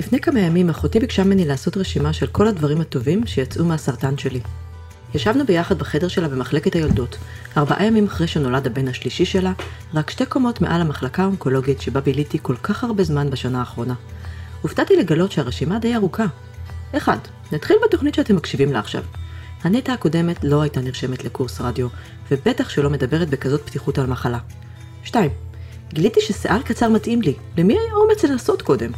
לפני כמה ימים אחותי ביקשה ממני לעשות רשימה של כל הדברים הטובים שיצאו מהסרטן שלי. ישבנו ביחד בחדר שלה במחלקת היולדות, ארבעה ימים אחרי שנולד הבן השלישי שלה, רק שתי קומות מעל המחלקה האונקולוגית שבה ביליתי כל כך הרבה זמן בשנה האחרונה. הופתעתי לגלות שהרשימה די ארוכה. 1. נתחיל בתוכנית שאתם מקשיבים לה עכשיו. הנטע הקודמת לא הייתה נרשמת לקורס רדיו, ובטח שלא מדברת בכזאת פתיחות על מחלה. 2. גיליתי ששיער קצר מתאים לי, למי היה אומץ לנסות קודם?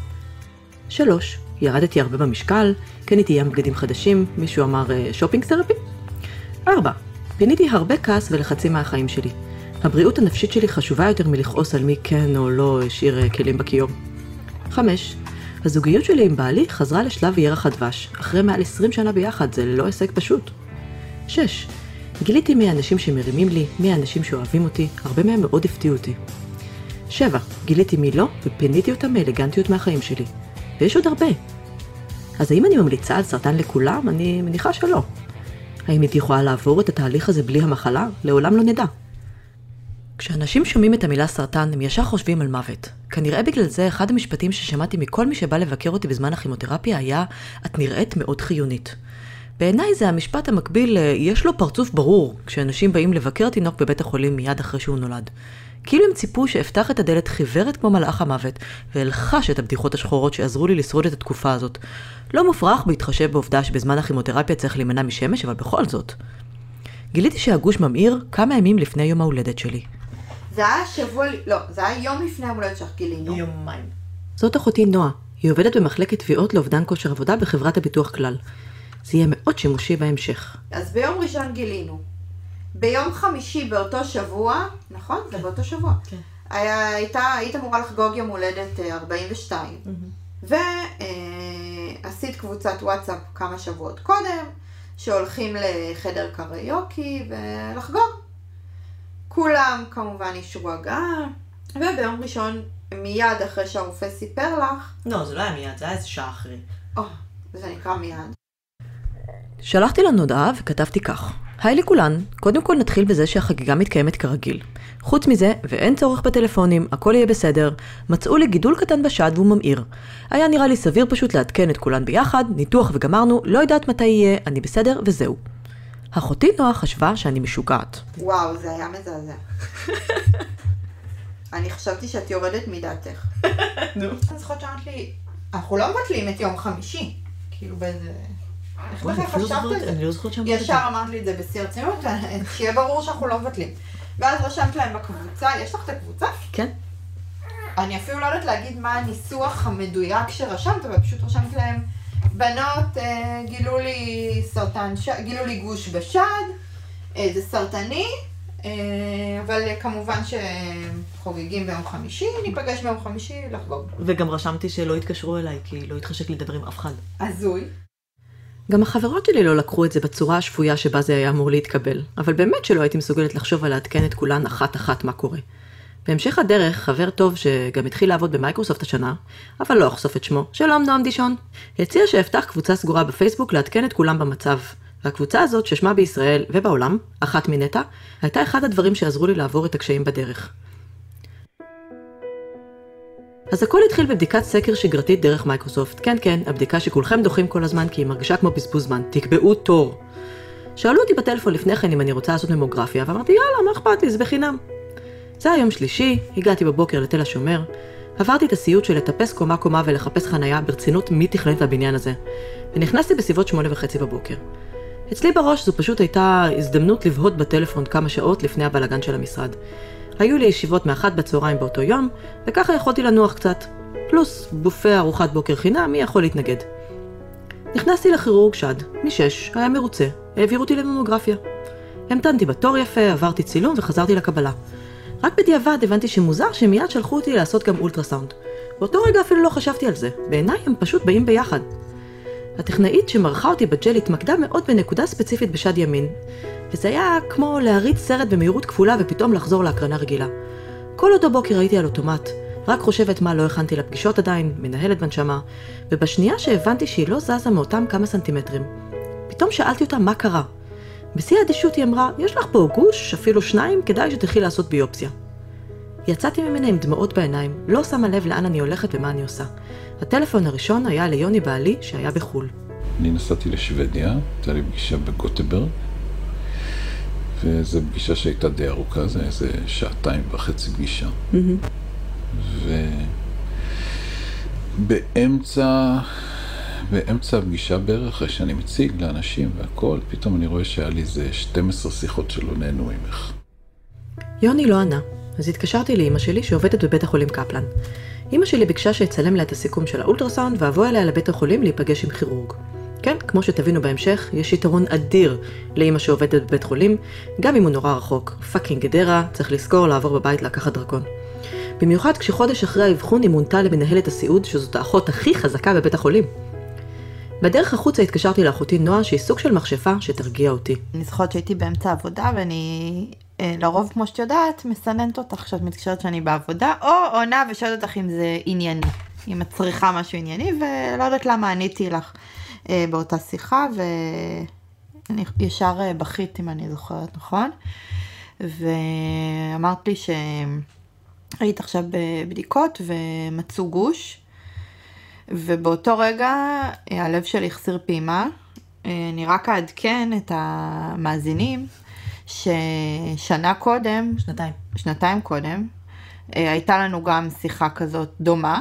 3. ירדתי הרבה במשקל, קניתי ים בגדים חדשים, מישהו אמר שופינג תרפי? 4. פיניתי הרבה כעס ולחצים מהחיים שלי. הבריאות הנפשית שלי חשובה יותר מלכעוס על מי כן או לא השאיר כלים בכיור. 5. הזוגיות שלי עם בעלי חזרה לשלב ירח הדבש, אחרי מעל 20 שנה ביחד, זה לא הישג פשוט. 6. גיליתי מי האנשים שמרימים לי, מי האנשים שאוהבים אותי, הרבה מהם מאוד הפתיעו אותי. 7. גיליתי מי לא, ופיניתי אותם מאלגנטיות מהחיים שלי. ויש עוד הרבה. אז האם אני ממליצה על סרטן לכולם? אני מניחה שלא. האם הייתי יכולה לעבור את התהליך הזה בלי המחלה? לעולם לא נדע. כשאנשים שומעים את המילה סרטן, הם ישר חושבים על מוות. כנראה בגלל זה אחד המשפטים ששמעתי מכל מי שבא לבקר אותי בזמן הכימותרפיה היה, את נראית מאוד חיונית. בעיניי זה המשפט המקביל, יש לו פרצוף ברור, כשאנשים באים לבקר תינוק בבית החולים מיד אחרי שהוא נולד. כאילו הם ציפו שאפתח את הדלת חיוורת כמו מלאך המוות, ואלחש את הבדיחות השחורות שעזרו לי לשרוד את התקופה הזאת. לא מופרך בהתחשב בעובדה שבזמן הכימותרפיה צריך להימנע משמש, אבל בכל זאת. גיליתי שהגוש ממאיר כמה ימים לפני יום ההולדת שלי. זה היה שבוע, לא, זה היה יום לפני יום הולדת שלך גילינו. יומיים. זאת אחותי נועה, היא עובדת במחלקת תביעות לאובדן כושר עבודה בחברת הביטוח כלל. זה יהיה מאוד שימושי בהמשך. אז ביום ראשון גילינו. ביום חמישי באותו שבוע, נכון? זה באותו שבוע. כן. היה, הייתה, היית אמורה לחגוג יום הולדת אה, 42. ועשית קבוצת וואטסאפ כמה שבועות קודם, שהולכים לחדר קריוקי ולחגוג. כולם כמובן אישרו הגעה, וביום ראשון, מיד אחרי שהרופא סיפר לך, לא, זה לא היה מיד, זה היה איזה שעה אחרי. או, זה נקרא מיד. שלחתי לנו הודעה וכתבתי כך: היי לכולן, קודם כל נתחיל בזה שהחגיגה מתקיימת כרגיל. חוץ מזה, ואין צורך בטלפונים, הכל יהיה בסדר, מצאו לי גידול קטן בשד והוא ממאיר. היה נראה לי סביר פשוט לעדכן את כולן ביחד, ניתוח וגמרנו, לא יודעת מתי יהיה, אני בסדר וזהו. אחותי נועה חשבה שאני משוגעת. וואו, זה היה מזעזע. אני חשבתי שאת יורדת מדעתך. נו. אני זוכרת שאמרת לי, אנחנו לא מבטלים את יום חמישי. כאילו באיזה... איך בכלל אפילו חשבת על זה? אני לא זוכרת שאמרת את זה. ישר אמרת לי את זה בשיא הרצינות, שיהיה ברור שאנחנו לא מבטלים. ואז רשמת להם בקבוצה, יש לך את הקבוצה? כן? אני אפילו לא יודעת להגיד מה הניסוח המדויק שרשמת, אבל פשוט רשמת להם, בנות, אה, גילו לי סרטן, ש... גילו לי גוש בשד, אה, זה סרטני, אה, אבל כמובן שחוגגים ביום חמישי, ניפגש ביום חמישי לחגוג. וגם רשמתי שלא יתקשרו אליי, כי לא התחשק לי לדבר עם אף אחד. הזוי. גם החברות שלי לא לקחו את זה בצורה השפויה שבה זה היה אמור להתקבל, אבל באמת שלא הייתי מסוגלת לחשוב על לעדכן את כולן אחת-אחת מה קורה. בהמשך הדרך, חבר טוב שגם התחיל לעבוד במייקרוסופט השנה, אבל לא אחשוף את שמו, שלום נועם דישון, הציע שאפתח קבוצה סגורה בפייסבוק לעדכן את כולם במצב. והקבוצה הזאת, ששמה בישראל ובעולם, אחת מנטע, הייתה אחד הדברים שעזרו לי לעבור את הקשיים בדרך. אז הכל התחיל בבדיקת סקר שגרתית דרך מייקרוסופט. כן, כן, הבדיקה שכולכם דוחים כל הזמן כי היא מרגישה כמו בזבוז זמן. תקבעו תור. שאלו אותי בטלפון לפני כן אם אני רוצה לעשות ממוגרפיה, ואמרתי, יאללה, מה אכפת לי, זה בחינם. זה היה יום שלישי, הגעתי בבוקר לתל השומר, עברתי את הסיוט של לטפס קומה-קומה ולחפש חנייה ברצינות מי תכנן את הבניין הזה, ונכנסתי בסביבות שמונה וחצי בבוקר. אצלי בראש זו פשוט הייתה הזדמנות לבהות בטלפון כמה שעות לפני הבלגן של המשרד. היו לי ישיבות מאחת בצהריים באותו יום, וככה יכולתי לנוח קצת. פלוס בופה ארוחת בוקר חינם, מי יכול להתנגד? נכנסתי לכירורג שד, משש, היה מרוצה, העבירו אותי לממוגרפיה. המתנתי בתור יפה, עברתי צילום וחזרתי לקבלה. רק בדיעבד הבנתי שמוזר שמיד שלחו אותי לעשות גם אולטרסאונד. באותו רגע אפילו לא חשבתי על זה, בעיניי הם פשוט באים ביחד. הטכנאית שמרחה אותי בג'ל התמקדה מאוד בנקודה ספציפית בשד ימין, וזה היה כמו להריץ סרט במהירות כפולה ופתאום לחזור להקרנה רגילה. כל אותו בוקר הייתי על אוטומט, רק חושבת מה לא הכנתי לפגישות עדיין, מנהלת בנשמה, ובשנייה שהבנתי שהיא לא זזה מאותם כמה סנטימטרים, פתאום שאלתי אותה מה קרה. בשיא האדישות היא אמרה, יש לך פה גוש, אפילו שניים, כדאי שתלכי לעשות ביופסיה. יצאתי ממנה עם דמעות בעיניים, לא שמה לב לאן אני הולכת ומה אני עושה. הטלפון הראשון היה ליוני בעלי, שהיה בחו"ל. אני נסעתי לשוודיה, הייתה לי פגישה בגוטברג, וזו פגישה שהייתה די ארוכה, זה איזה שעתיים וחצי פגישה. ובאמצע, באמצע הפגישה בערך, אחרי שאני מציג לאנשים והכל, פתאום אני רואה שהיה לי איזה 12 שיחות שלא נהנו ממך. יוני לא ענה, אז התקשרתי לאימא שלי שעובדת בבית החולים קפלן. אימא שלי ביקשה שאצלם לה את הסיכום של האולטרסאונד ואבוא אליה לבית החולים להיפגש עם כירורג. כן, כמו שתבינו בהמשך, יש יתרון אדיר לאימא שעובדת בבית חולים, גם אם הוא נורא רחוק. fucking גדרה, צריך לזכור לעבור בבית לקחת דרכון. במיוחד כשחודש אחרי האבחון היא מונתה למנהלת הסיעוד, שזאת האחות הכי חזקה בבית החולים. בדרך החוצה התקשרתי לאחותי נועה, שהיא סוג של מכשפה שתרגיע אותי. אני זוכרת שהייתי באמצע העבודה ואני אה, לרוב, כמו שאת יודעת, מסננת אותך כשאת מתקשרת שאני בעבודה, או עונה ושואלת אותך אם זה ענייני, אם את צריכה משהו ענייני, ולא יודעת למה עניתי לך באותה שיחה, ואני ישר אה, בכית אם אני זוכרת נכון, ואמרת לי שהיית עכשיו בבדיקות ומצאו גוש, ובאותו רגע אה, הלב שלי החסיר פעימה. אה, אני רק אעדכן את המאזינים ששנה קודם, שנתיים. שנתיים קודם, אה, הייתה לנו גם שיחה כזאת דומה,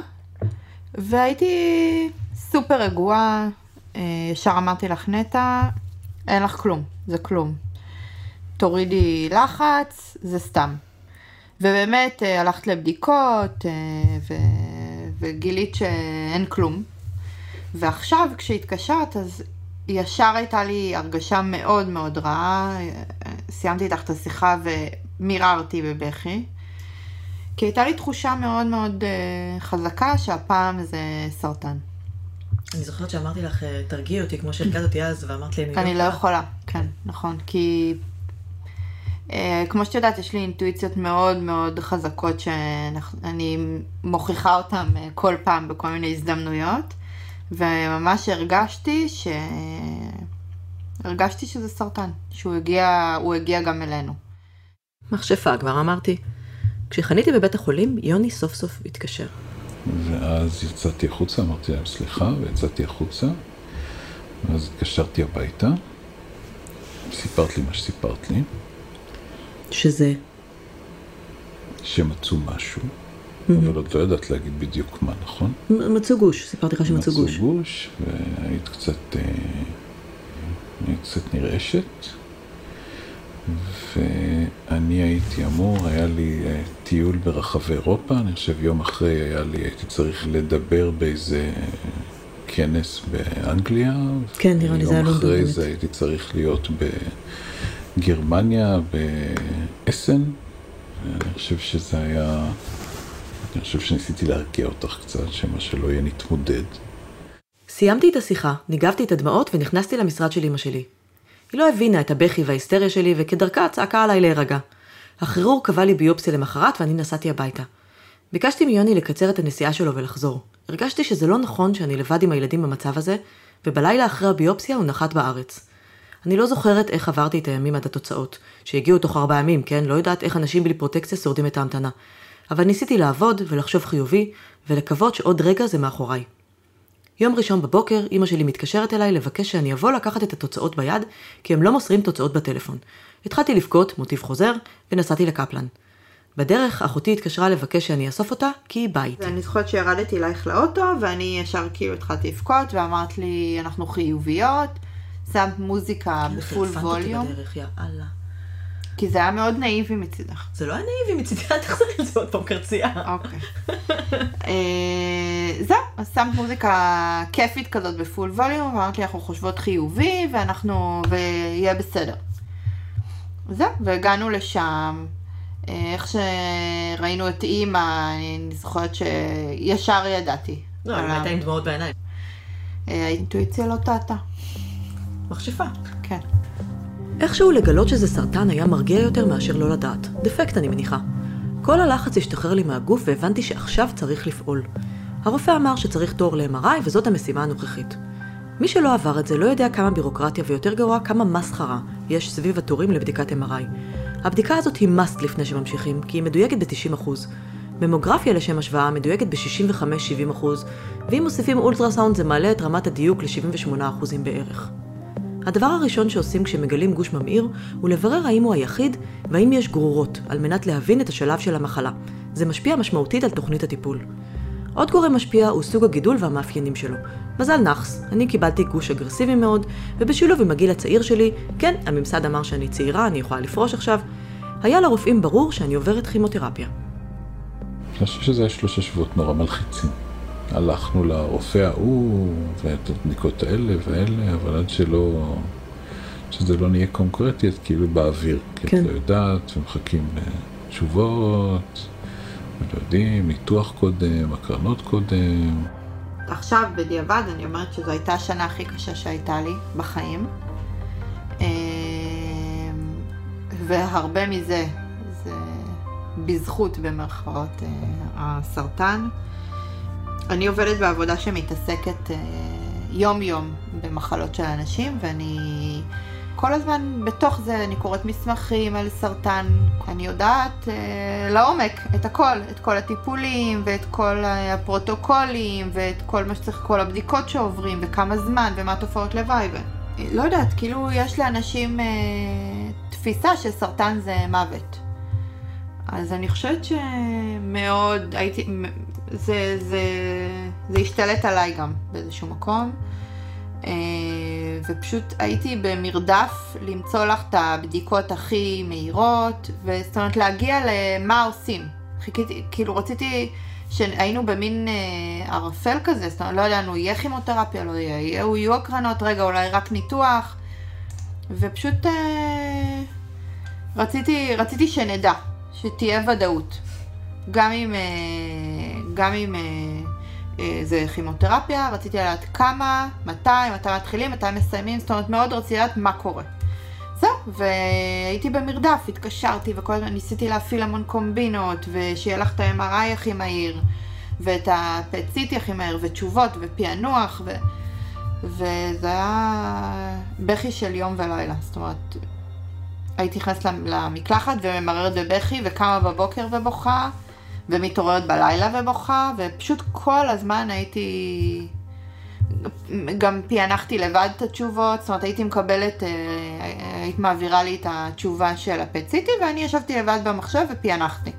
והייתי סופר רגועה, ישר אמרתי לך נטע, אין לך כלום, זה כלום. תורידי לחץ, זה סתם. ובאמת הלכת לבדיקות, ו... וגילית שאין כלום. ועכשיו כשהתקשרת אז ישר הייתה לי הרגשה מאוד מאוד רעה, סיימתי איתך את השיחה ומיררתי בבכי. כי הייתה לי תחושה מאוד מאוד חזקה שהפעם זה סרטן. אני זוכרת שאמרתי לך, תרגיעי אותי, כמו שהרגעת אותי אז, ואמרת לי, אני לא, אני לא יכולה. כן, נכון. כי Uh, כמו שאת יודעת, יש לי אינטואיציות מאוד מאוד חזקות שאני מוכיחה אותן uh, כל פעם בכל מיני הזדמנויות, וממש הרגשתי ש... הרגשתי שזה סרטן, שהוא הגיע, הגיע גם אלינו. מכשפה, כבר אמרתי. כשחניתי בבית החולים, יוני סוף סוף התקשר. ואז יצאתי החוצה, אמרתי להם סליחה, ויצאתי החוצה, ואז התקשרתי הביתה, סיפרת לי מה שסיפרת לי. שזה? שמצאו משהו, mm-hmm. אבל עוד לא יודעת להגיד בדיוק מה, נכון? מצאו גוש, סיפרתי לך שמצאו גוש. מצאו גוש, והיית קצת, אה, קצת נרעשת, ואני הייתי אמור, היה לי אה, טיול ברחבי אירופה, אני חושב יום אחרי היה לי, הייתי צריך לדבר באיזה כנס באנגליה. כן, נראה לי זה היה לא באמת. יום אחרי זה הייתי צריך להיות ב... גרמניה, באסן, אני חושב שזה היה, אני חושב שניסיתי להרגיע אותך קצת, שמה שלא יהיה נתמודד. סיימתי את השיחה, ניגבתי את הדמעות ונכנסתי למשרד של אמא שלי. היא לא הבינה את הבכי וההיסטריה שלי, וכדרכה צעקה עליי להירגע. הכירור קבע לי ביופסיה למחרת ואני נסעתי הביתה. ביקשתי מיוני לקצר את הנסיעה שלו ולחזור. הרגשתי שזה לא נכון שאני לבד עם הילדים במצב הזה, ובלילה אחרי הביופסיה הוא נחת בארץ. אני לא זוכרת איך עברתי את הימים עד התוצאות, שהגיעו תוך ארבעה ימים, כן? לא יודעת איך אנשים בלי פרוטקציה שורדים את ההמתנה. אבל ניסיתי לעבוד ולחשוב חיובי, ולקוות שעוד רגע זה מאחוריי. יום ראשון בבוקר, אמא שלי מתקשרת אליי לבקש שאני אבוא לקחת את התוצאות ביד, כי הם לא מוסרים תוצאות בטלפון. התחלתי לבכות, מוטיב חוזר, ונסעתי לקפלן. בדרך, אחותי התקשרה לבקש שאני אאסוף אותה, כי היא באה איתי. ואני זוכרת שירדתי אלייך לאוטו, ואני ישר כאילו התחלתי לבכות, ואמרת לי, אנחנו חיוביות. שמת מוזיקה בפול ווליום. כי זה היה מאוד נאיבי מצידך. זה לא היה נאיבי מצידי, אל תחזרי על זה עוד פעם קרצייה. אוקיי. אה, זהו, אז שמת מוזיקה כיפית כזאת בפול ווליום, ואמרת לי, אנחנו חושבות חיובי, ואנחנו, ויהיה בסדר. זהו, והגענו לשם. אה, איך שראינו את אימא, אני זוכרת שישר ידעתי. לא, היא הייתה עם דמעות בעיניים. אה, האינטואיציה לא טעתה. מכשפה. כן. איכשהו לגלות שזה סרטן היה מרגיע יותר מאשר לא לדעת. דפקט אני מניחה. כל הלחץ השתחרר לי מהגוף והבנתי שעכשיו צריך לפעול. הרופא אמר שצריך תור ל-MRI וזאת המשימה הנוכחית. מי שלא עבר את זה לא יודע כמה בירוקרטיה ויותר גרוע כמה מסחרה יש סביב התורים לבדיקת MRI. הבדיקה הזאת היא must לפני שממשיכים, כי היא מדויקת ב-90%. ממוגרפיה לשם השוואה מדויקת ב-65-70%, ואם מוסיפים אולטרסאונד זה מעלה את רמת הדיוק ל-78% בערך. הדבר הראשון שעושים כשמגלים גוש ממאיר, הוא לברר האם הוא היחיד והאם יש גרורות, על מנת להבין את השלב של המחלה. זה משפיע משמעותית על תוכנית הטיפול. עוד גורם משפיע הוא סוג הגידול והמאפיינים שלו. מזל נאחס, אני קיבלתי גוש אגרסיבי מאוד, ובשילוב עם הגיל הצעיר שלי, כן, הממסד אמר שאני צעירה, אני יכולה לפרוש עכשיו, היה לרופאים ברור שאני עוברת כימותרפיה. אני חושב שזה היה שלושה שבועות נורא מלחיצים. הלכנו לרופא ההוא, ואת הבדיקות האלה והאלה, אבל עד שלא... שזה לא נהיה קונקרטי, אז כאילו באוויר. כי כן. את לא יודעת, ומחכים לתשובות, ולא יודעים, ניתוח קודם, הקרנות קודם. עכשיו, בדיעבד, אני אומרת שזו הייתה השנה הכי קשה שהייתה לי בחיים. אמ, והרבה מזה זה בזכות במרכאות אה, הסרטן. אני עובדת בעבודה שמתעסקת אה, יום-יום במחלות של אנשים, ואני כל הזמן בתוך זה, אני קוראת מסמכים על סרטן, אני יודעת אה, לעומק את הכל, את כל הטיפולים ואת כל הפרוטוקולים ואת כל מה שצריך, כל הבדיקות שעוברים וכמה זמן ומה תופעות לוואי. ו... לא יודעת, כאילו יש לאנשים אה, תפיסה שסרטן זה מוות. אז אני חושבת שמאוד הייתי, זה, זה, זה השתלט עליי גם באיזשהו מקום. אה, ופשוט הייתי במרדף למצוא לך את הבדיקות הכי מהירות, וזאת אומרת להגיע למה עושים. חיכיתי, כאילו רציתי, שהיינו במין אה, ערפל כזה, זאת אומרת לא ידענו, יהיה כימותרפיה, לא יהיה, יהיו, הקרנות, רגע, אולי רק ניתוח, ופשוט אה, רציתי, רציתי שנדע, שתהיה ודאות. גם אם, אה, גם אם אה, אה, זה כימותרפיה, רציתי לדעת כמה, מתי, מתי מתחילים, מתי מסיימים, זאת אומרת מאוד רציתי לדעת מה קורה. זהו, והייתי במרדף, התקשרתי וכל הזמן ניסיתי להפעיל המון קומבינות, ושיהיה לך את ה-MRI הכי מהיר, ואת ה-PET-CT הכי מהיר, ותשובות, ופענוח, ו... וזה היה בכי של יום ולילה, זאת אומרת, הייתי נכנסת למקלחת וממררת בבכי, וקמה בבוקר ובוכה, ומתעוררת בלילה ובוכה, ופשוט כל הזמן הייתי... גם פענחתי לבד את התשובות, זאת אומרת הייתי מקבלת, אה, היית מעבירה לי את התשובה של הפציטי ואני ישבתי לבד במחשב ופענחתי.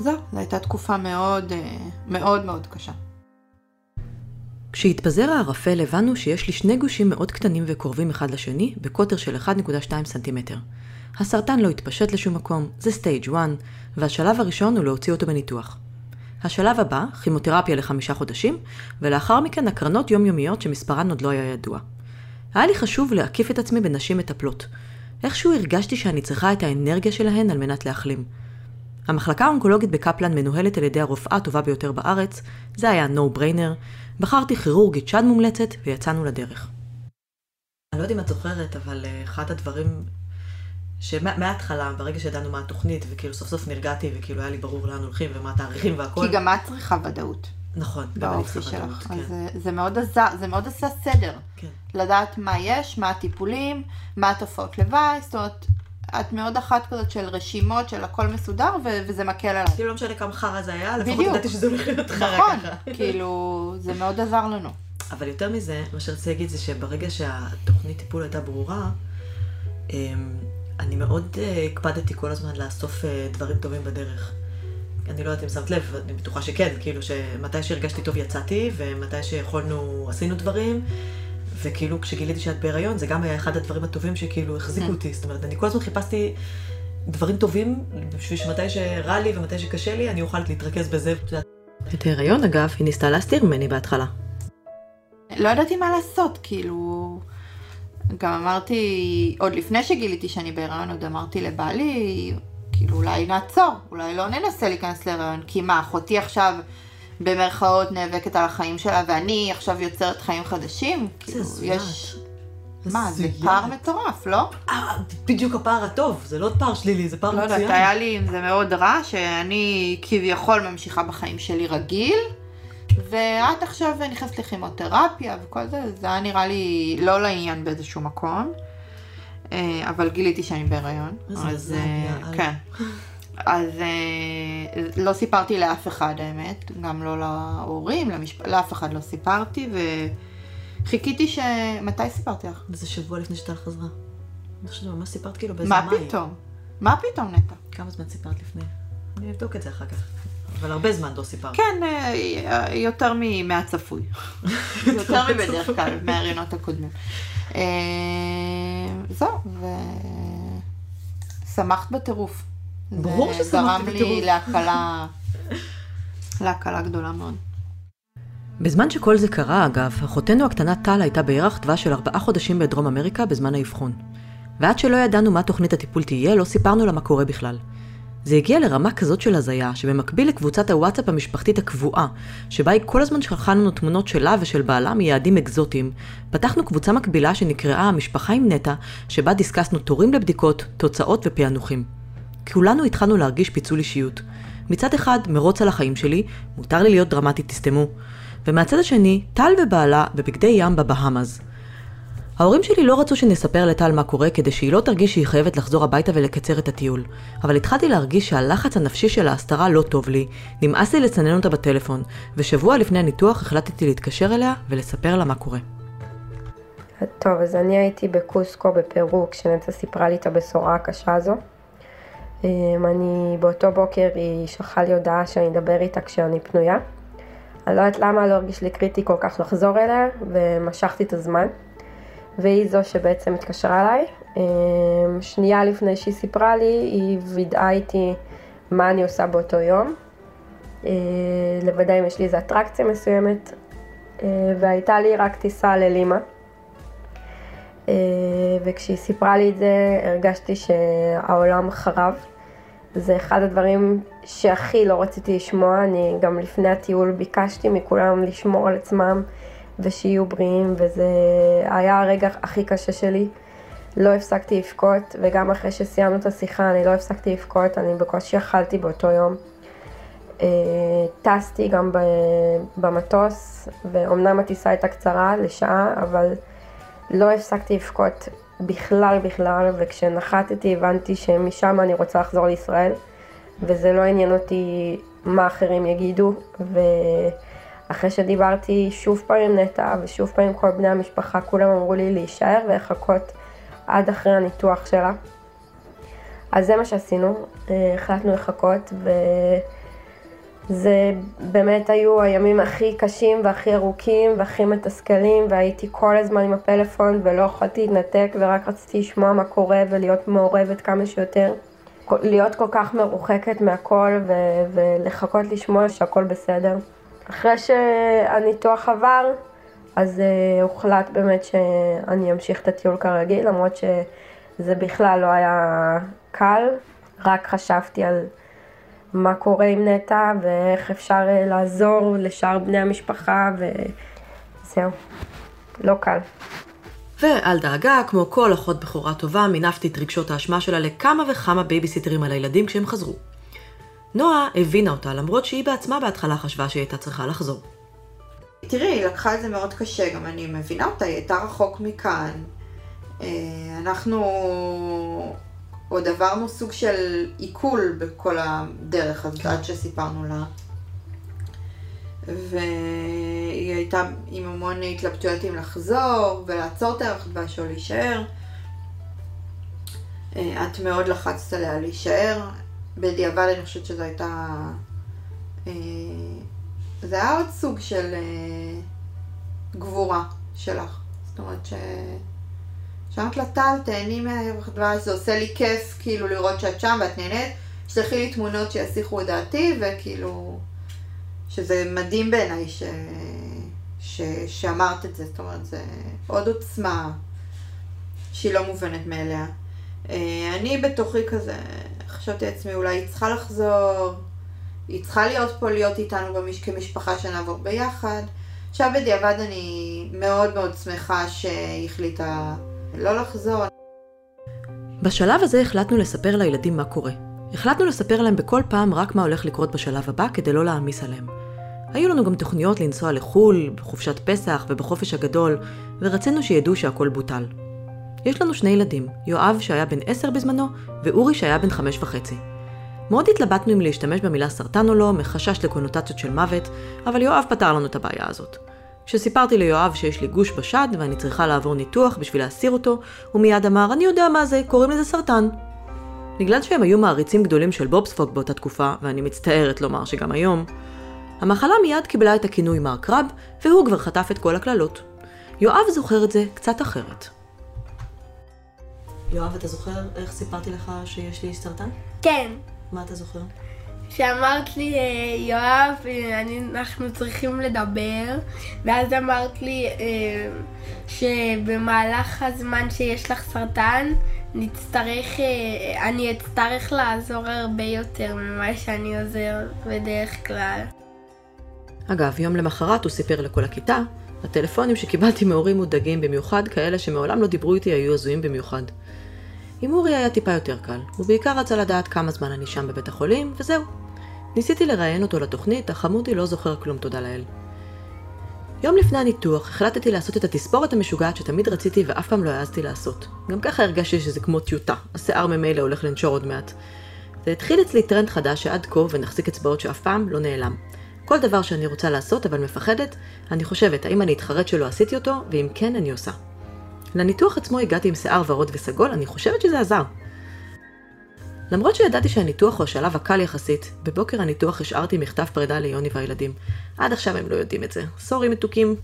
זהו, זו הייתה תקופה מאוד אה, מאוד מאוד קשה. כשהתפזר הערפל הבנו שיש לי שני גושים מאוד קטנים וקרובים אחד לשני, בקוטר של 1.2 סנטימטר. הסרטן לא התפשט לשום מקום, זה stage 1, והשלב הראשון הוא להוציא אותו בניתוח. השלב הבא, כימותרפיה לחמישה חודשים, ולאחר מכן הקרנות יומיומיות שמספרן עוד לא היה ידוע. היה לי חשוב להקיף את עצמי בנשים מטפלות. איכשהו הרגשתי שאני צריכה את האנרגיה שלהן על מנת להחלים. המחלקה האונקולוגית בקפלן מנוהלת על ידי הרופאה הטובה ביותר בארץ, זה היה no brainer, בחרתי כירורגית שד מומלצת ויצאנו לדרך. אני לא יודעת אם את זוכרת, אבל אה, אחד הדברים שמההתחלה, ברגע שידענו מה התוכנית, וכאילו סוף סוף נרגעתי, וכאילו היה לי ברור לאן הולכים ומה התאריכים והכל. כי גם את צריכה ודאות. נכון, גם אני צריכה ודאות. כן. אז זה, זה מאוד עזר, זה מאוד עשה סדר. כן. לדעת מה יש, מה הטיפולים, מה התופעות לוואי, זאת אומרת, את מאוד אחת כזאת של רשימות, של הכל מסודר, ו- וזה מקל עליי. כאילו לא משנה כמה חרא זה היה, לפחות. ידעתי שזה הולך להיות חרא נכון, ככה. כאילו, זה מאוד עזר לנו. אבל יותר מזה, מה שרציתי להגיד זה שברגע שהתוכנית טיפול הייתה ברורה, אמ, אני מאוד אה, הקפדתי כל הזמן לאסוף אה, דברים טובים בדרך. אני לא יודעת אם שמת לב, אני בטוחה שכן, כאילו שמתי שהרגשתי טוב יצאתי, ומתי שיכולנו עשינו דברים, וכאילו כשגיליתי שאת בהיריון, זה גם היה אחד הדברים הטובים שכאילו החזיקו אותי. זאת אומרת, אני כל הזמן חיפשתי דברים טובים, בשביל שמתי שרע לי ומתי שקשה לי, אני אוכל להתרכז בזה. את ההיריון, אגב, היא ניסתה להסתיר ממני בהתחלה. לא ידעתי מה לעשות, כאילו... גם אמרתי, עוד לפני שגיליתי שאני בהיריון, עוד אמרתי לבעלי, כאילו אולי נעצור, אולי לא ננסה להיכנס להיריון, כי מה, אחותי עכשיו במרכאות נאבקת על החיים שלה, ואני עכשיו יוצרת חיים חדשים? כאילו. יש... מה, זה. פער מטורף, לא? אה, בדיוק הפער הטוב, זה לא פער שלילי, זה פער לא מצוין. יודעת, היה לי עם זה מאוד רע, שאני כביכול ממשיכה בחיים שלי רגיל, ואת עכשיו נכנסת לכימותרפיה וכל זה, זה היה נראה לי לא לעניין באיזשהו מקום. אה, אבל גיליתי שאני בהיריון. איזה אז אה. כן. אז אה, לא סיפרתי לאף אחד האמת, גם לא להורים, למשפ... לאף אחד לא סיפרתי, וחיכיתי ש... מתי סיפרתי לך? וזה שבוע לפני שטל חזרה. אני חושבת שממש סיפרת כאילו באיזה מה מאי. פתאום? מה פתאום נטע? כמה זמן סיפרת לפני? אני אבדוק את זה אחר כך. אבל הרבה זמן לא סיפרת. כן, אה, יותר מ- מהצפוי. יותר מבדרך כלל, מההריונות הקודמים. אה, זהו, ושמחת בטירוף. ברור זה ששמחתי גרם בטירוף. לי להקלה, להקלה גדולה מאוד. בזמן שכל זה קרה, אגב, אחותנו הקטנה טל הייתה בירח דבש של ארבעה חודשים בדרום אמריקה בזמן האבחון. ועד שלא ידענו מה תוכנית הטיפול תהיה, לא סיפרנו לה מה קורה בכלל. זה הגיע לרמה כזאת של הזיה, שבמקביל לקבוצת הוואטסאפ המשפחתית הקבועה, שבה היא כל הזמן שלחה לנו תמונות שלה ושל בעלה מיעדים אקזוטיים, פתחנו קבוצה מקבילה שנקראה המשפחה עם נטע, שבה דיסקסנו תורים לבדיקות, תוצאות ופענוחים. כולנו התחלנו להרגיש פיצול אישיות. מצד אחד, מרוץ על החיים שלי, מותר לי להיות דרמטית, תסתמו. ומהצד השני, טל ובעלה בבגדי ים בבהאמאז. ההורים שלי לא רצו שנספר לטל מה קורה כדי שהיא לא תרגיש שהיא חייבת לחזור הביתה ולקצר את הטיול. אבל התחלתי להרגיש שהלחץ הנפשי של ההסתרה לא טוב לי, נמאס לי לצנן אותה בטלפון, ושבוע לפני הניתוח החלטתי להתקשר אליה ולספר לה מה קורה. טוב, אז אני הייתי בקוסקו בפרו כשנטע סיפרה לי את הבשורה הקשה הזו. אמ, אני באותו בוקר היא שלחה לי הודעה שאני אדבר איתה כשאני פנויה. אני לא יודעת למה לא הרגיש לי קריטי כל כך לחזור אליה, ומשכתי את הזמן. והיא זו שבעצם התקשרה אליי. אמ, שנייה לפני שהיא סיפרה לי, היא וידאה איתי מה אני עושה באותו יום. אה, לוודא אם יש לי איזו אטרקציה מסוימת, אה, והייתה לי רק טיסה ללימה. אה, וכשהיא סיפרה לי את זה, הרגשתי שהעולם חרב. זה אחד הדברים שהכי לא רציתי לשמוע, אני גם לפני הטיול ביקשתי מכולם לשמור על עצמם ושיהיו בריאים, וזה היה הרגע הכי קשה שלי. לא הפסקתי לבכות, וגם אחרי שסיימנו את השיחה אני לא הפסקתי לבכות, אני בקושי אכלתי באותו יום. אה, טסתי גם במטוס, ואומנם הטיסה הייתה קצרה, לשעה, אבל לא הפסקתי לבכות בכלל בכלל, וכשנחתתי הבנתי שמשם אני רוצה לחזור לישראל, וזה לא עניין אותי מה אחרים יגידו, ואחרי שדיברתי שוב פעם עם נטע, ושוב פעם עם כל בני המשפחה, כולם אמרו לי להישאר ולחכות עד אחרי הניתוח שלה. אז זה מה שעשינו, אה, החלטנו לחכות, וזה באמת היו הימים הכי קשים והכי ארוכים והכי מתסכלים, והייתי כל הזמן עם הפלאפון ולא יכולתי להתנתק ורק רציתי לשמוע מה קורה ולהיות מעורבת כמה שיותר. להיות כל כך מרוחקת מהכל ו- ולחכות לשמוע שהכל בסדר. אחרי שהניתוח עבר, אז אה, הוחלט באמת שאני אמשיך את הטיול כרגיל, למרות שזה בכלל לא היה קל, רק חשבתי על מה קורה עם נטע ואיך אפשר אה, לעזור לשאר בני המשפחה וזהו, לא קל. ואל דאגה, כמו כל אחות בכורה טובה, מינפתי את רגשות האשמה שלה לכמה וכמה בייביסיטרים על הילדים כשהם חזרו. נועה הבינה אותה, למרות שהיא בעצמה בהתחלה חשבה שהיא הייתה צריכה לחזור. תראי, היא לקחה את זה מאוד קשה, גם אני מבינה אותה, היא הייתה רחוק מכאן. אה, אנחנו עוד עברנו סוג של עיכול בכל הדרך הזאת, עד שסיפרנו לה. והיא הייתה עם המון התלבטויות אם לחזור ולעצור את הערך דבש או להישאר. אה, את מאוד לחצת עליה להישאר. בדיעבד אני חושבת שזו הייתה... אה, זה היה עוד סוג של אה, גבורה שלך. זאת אומרת ש... שאמרת לה, טל, תהני מהערך דבש, זה עושה לי כיף כאילו לראות שאת שם ואת נהנית. שלחי לי תמונות שיסיחו את דעתי, וכאילו... שזה מדהים בעיניי ש... ש... שאמרת את זה, זאת אומרת, זה עוד עוצמה שהיא לא מובנת מאליה. אה, אני בתוכי כזה, חשבתי לעצמי, אולי היא צריכה לחזור, היא צריכה להיות פה, להיות איתנו במש... כמשפחה שנעבור ביחד. עכשיו בדיעבד אני מאוד מאוד שמחה שהיא החליטה לא לחזור. בשלב הזה החלטנו לספר לילדים מה קורה. החלטנו לספר להם בכל פעם רק מה הולך לקרות בשלב הבא כדי לא להעמיס עליהם. היו לנו גם תוכניות לנסוע לחו"ל, בחופשת פסח ובחופש הגדול, ורצינו שידעו שהכל בוטל. יש לנו שני ילדים, יואב שהיה בן עשר בזמנו, ואורי שהיה בן חמש וחצי. מאוד התלבטנו אם להשתמש במילה סרטן או לא, מחשש לקונוטציות של מוות, אבל יואב פתר לנו את הבעיה הזאת. כשסיפרתי ליואב שיש לי גוש בשד ואני צריכה לעבור ניתוח בשביל להסיר אותו, הוא מיד אמר, אני יודע מה זה, קוראים לזה סרטן. בגלל שהם היו מעריצים גדולים של בובספוג באותה תקופה, ואני מצטערת לומר שגם היום, המחלה מיד קיבלה את הכינוי מר קרב, והוא כבר חטף את כל הקללות. יואב זוכר את זה קצת אחרת. יואב, אתה זוכר איך סיפרתי לך שיש לי סרטן? כן, מה אתה זוכר? שאמרת לי, אה, יואב, אה, אני, אנחנו צריכים לדבר, ואז אמרת לי אה, שבמהלך הזמן שיש לך סרטן, נצטרך, אני אצטרך לעזור הרבה יותר ממה שאני עוזר בדרך כלל. אגב, יום למחרת הוא סיפר לכל הכיתה, הטלפונים שקיבלתי מהורים מודאגים, במיוחד כאלה שמעולם לא דיברו איתי, היו הזויים במיוחד. עם אורי היה טיפה יותר קל, הוא בעיקר רצה לדעת כמה זמן אני שם בבית החולים, וזהו. ניסיתי לראיין אותו לתוכנית, אך חמודי לא זוכר כלום, תודה לאל. יום לפני הניתוח החלטתי לעשות את התספורת המשוגעת שתמיד רציתי ואף פעם לא העזתי לעשות. גם ככה הרגשתי שזה כמו טיוטה, השיער ממילא הולך לנשור עוד מעט. זה התחיל אצלי טרנד חדש שעד כה ונחזיק אצבעות שאף פעם לא נעלם. כל דבר שאני רוצה לעשות אבל מפחדת, אני חושבת האם אני אתחרט שלא עשיתי אותו, ואם כן, אני עושה. לניתוח עצמו הגעתי עם שיער ורוד וסגול, אני חושבת שזה עזר. למרות שידעתי שהניתוח הוא השלב הקל יחסית, בבוקר הניתוח השארתי מכתב פרידה ליוני והילדים. עד עכשיו הם לא יודעים את זה. sorry מתוקים.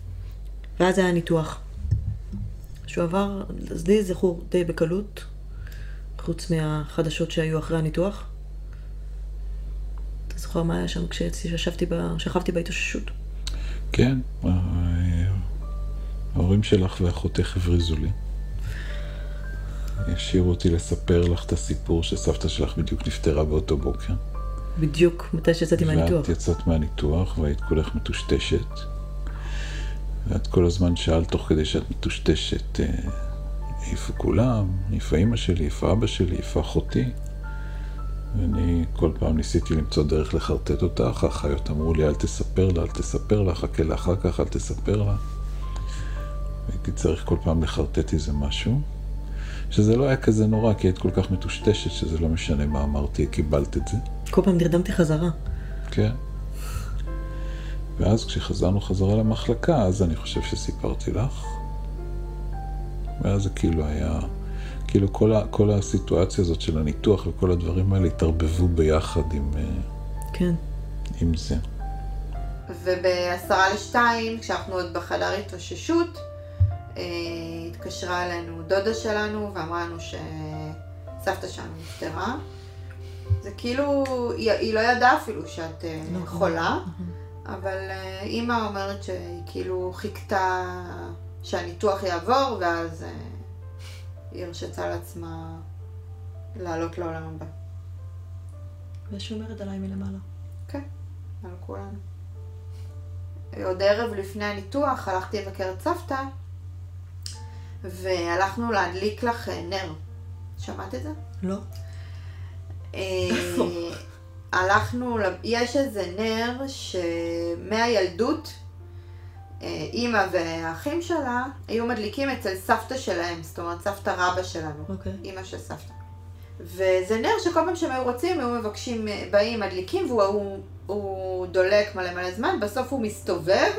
ואז היה ניתוח. שהוא עבר, אז לי זכור די בקלות, חוץ מהחדשות שהיו אחרי הניתוח. אתה זוכר מה היה שם כשישבתי, ב... שכבתי בהתאוששות? כן, אה, ההורים שלך ואחותך הבריזו לי. השאירו אותי לספר לך את הסיפור שסבתא שלך בדיוק נפטרה באותו בוקר. בדיוק מתי שיצאתי מהניתוח. ואת יצאת מהניתוח והיית כולך מטושטשת. ואת כל הזמן שאלת תוך כדי שאת מטושטשת, אה, איפה כולם? איפה אימא שלי? איפה אבא שלי? איפה אחותי? ואני כל פעם ניסיתי למצוא דרך לחרטט אותך, האחיות אמרו לי, אל תספר לה, אל תספר לה, חכה לה אחר כך, אל תספר לה. הייתי צריך כל פעם לחרטט איזה משהו. שזה לא היה כזה נורא, כי היית כל כך מטושטשת, שזה לא משנה מה אמרתי, קיבלת את זה. כל פעם נרדמתי חזרה. כן. ואז כשחזרנו חזרה למחלקה, אז אני חושב שסיפרתי לך. ואז זה כאילו היה, כאילו כל, ה, כל הסיטואציה הזאת של הניתוח וכל הדברים האלה התערבבו ביחד עם, אה, כן. עם זה. ובעשרה לשתיים, כשאנחנו עוד בחדר התאוששות, התקשרה אלינו דודה שלנו ואמרה לנו שסבתא שלנו נפטרה. זה כאילו, היא, היא לא ידעה אפילו שאת אה, לא. חולה, אבל אה, אימא אומרת שהיא כאילו חיכתה שהניתוח יעבור, ואז אה, היא הרשתה לעצמה לעלות לעולם הבא. ושומרת עליי מלמעלה. כן, על כולנו. עוד ערב לפני הניתוח הלכתי לבקר את סבתא, והלכנו להדליק לך אה, נר. שמעת את זה? לא. אה, הלכנו, יש איזה נר שמהילדות, אה, אימא והאחים שלה היו מדליקים אצל סבתא שלהם, זאת אומרת סבתא רבא שלנו, אוקיי. אימא של סבתא. וזה נר שכל פעם שהם היו רוצים, היו מבקשים, באים, מדליקים, והוא הוא, הוא דולק מלא מלא זמן, בסוף הוא מסתובב,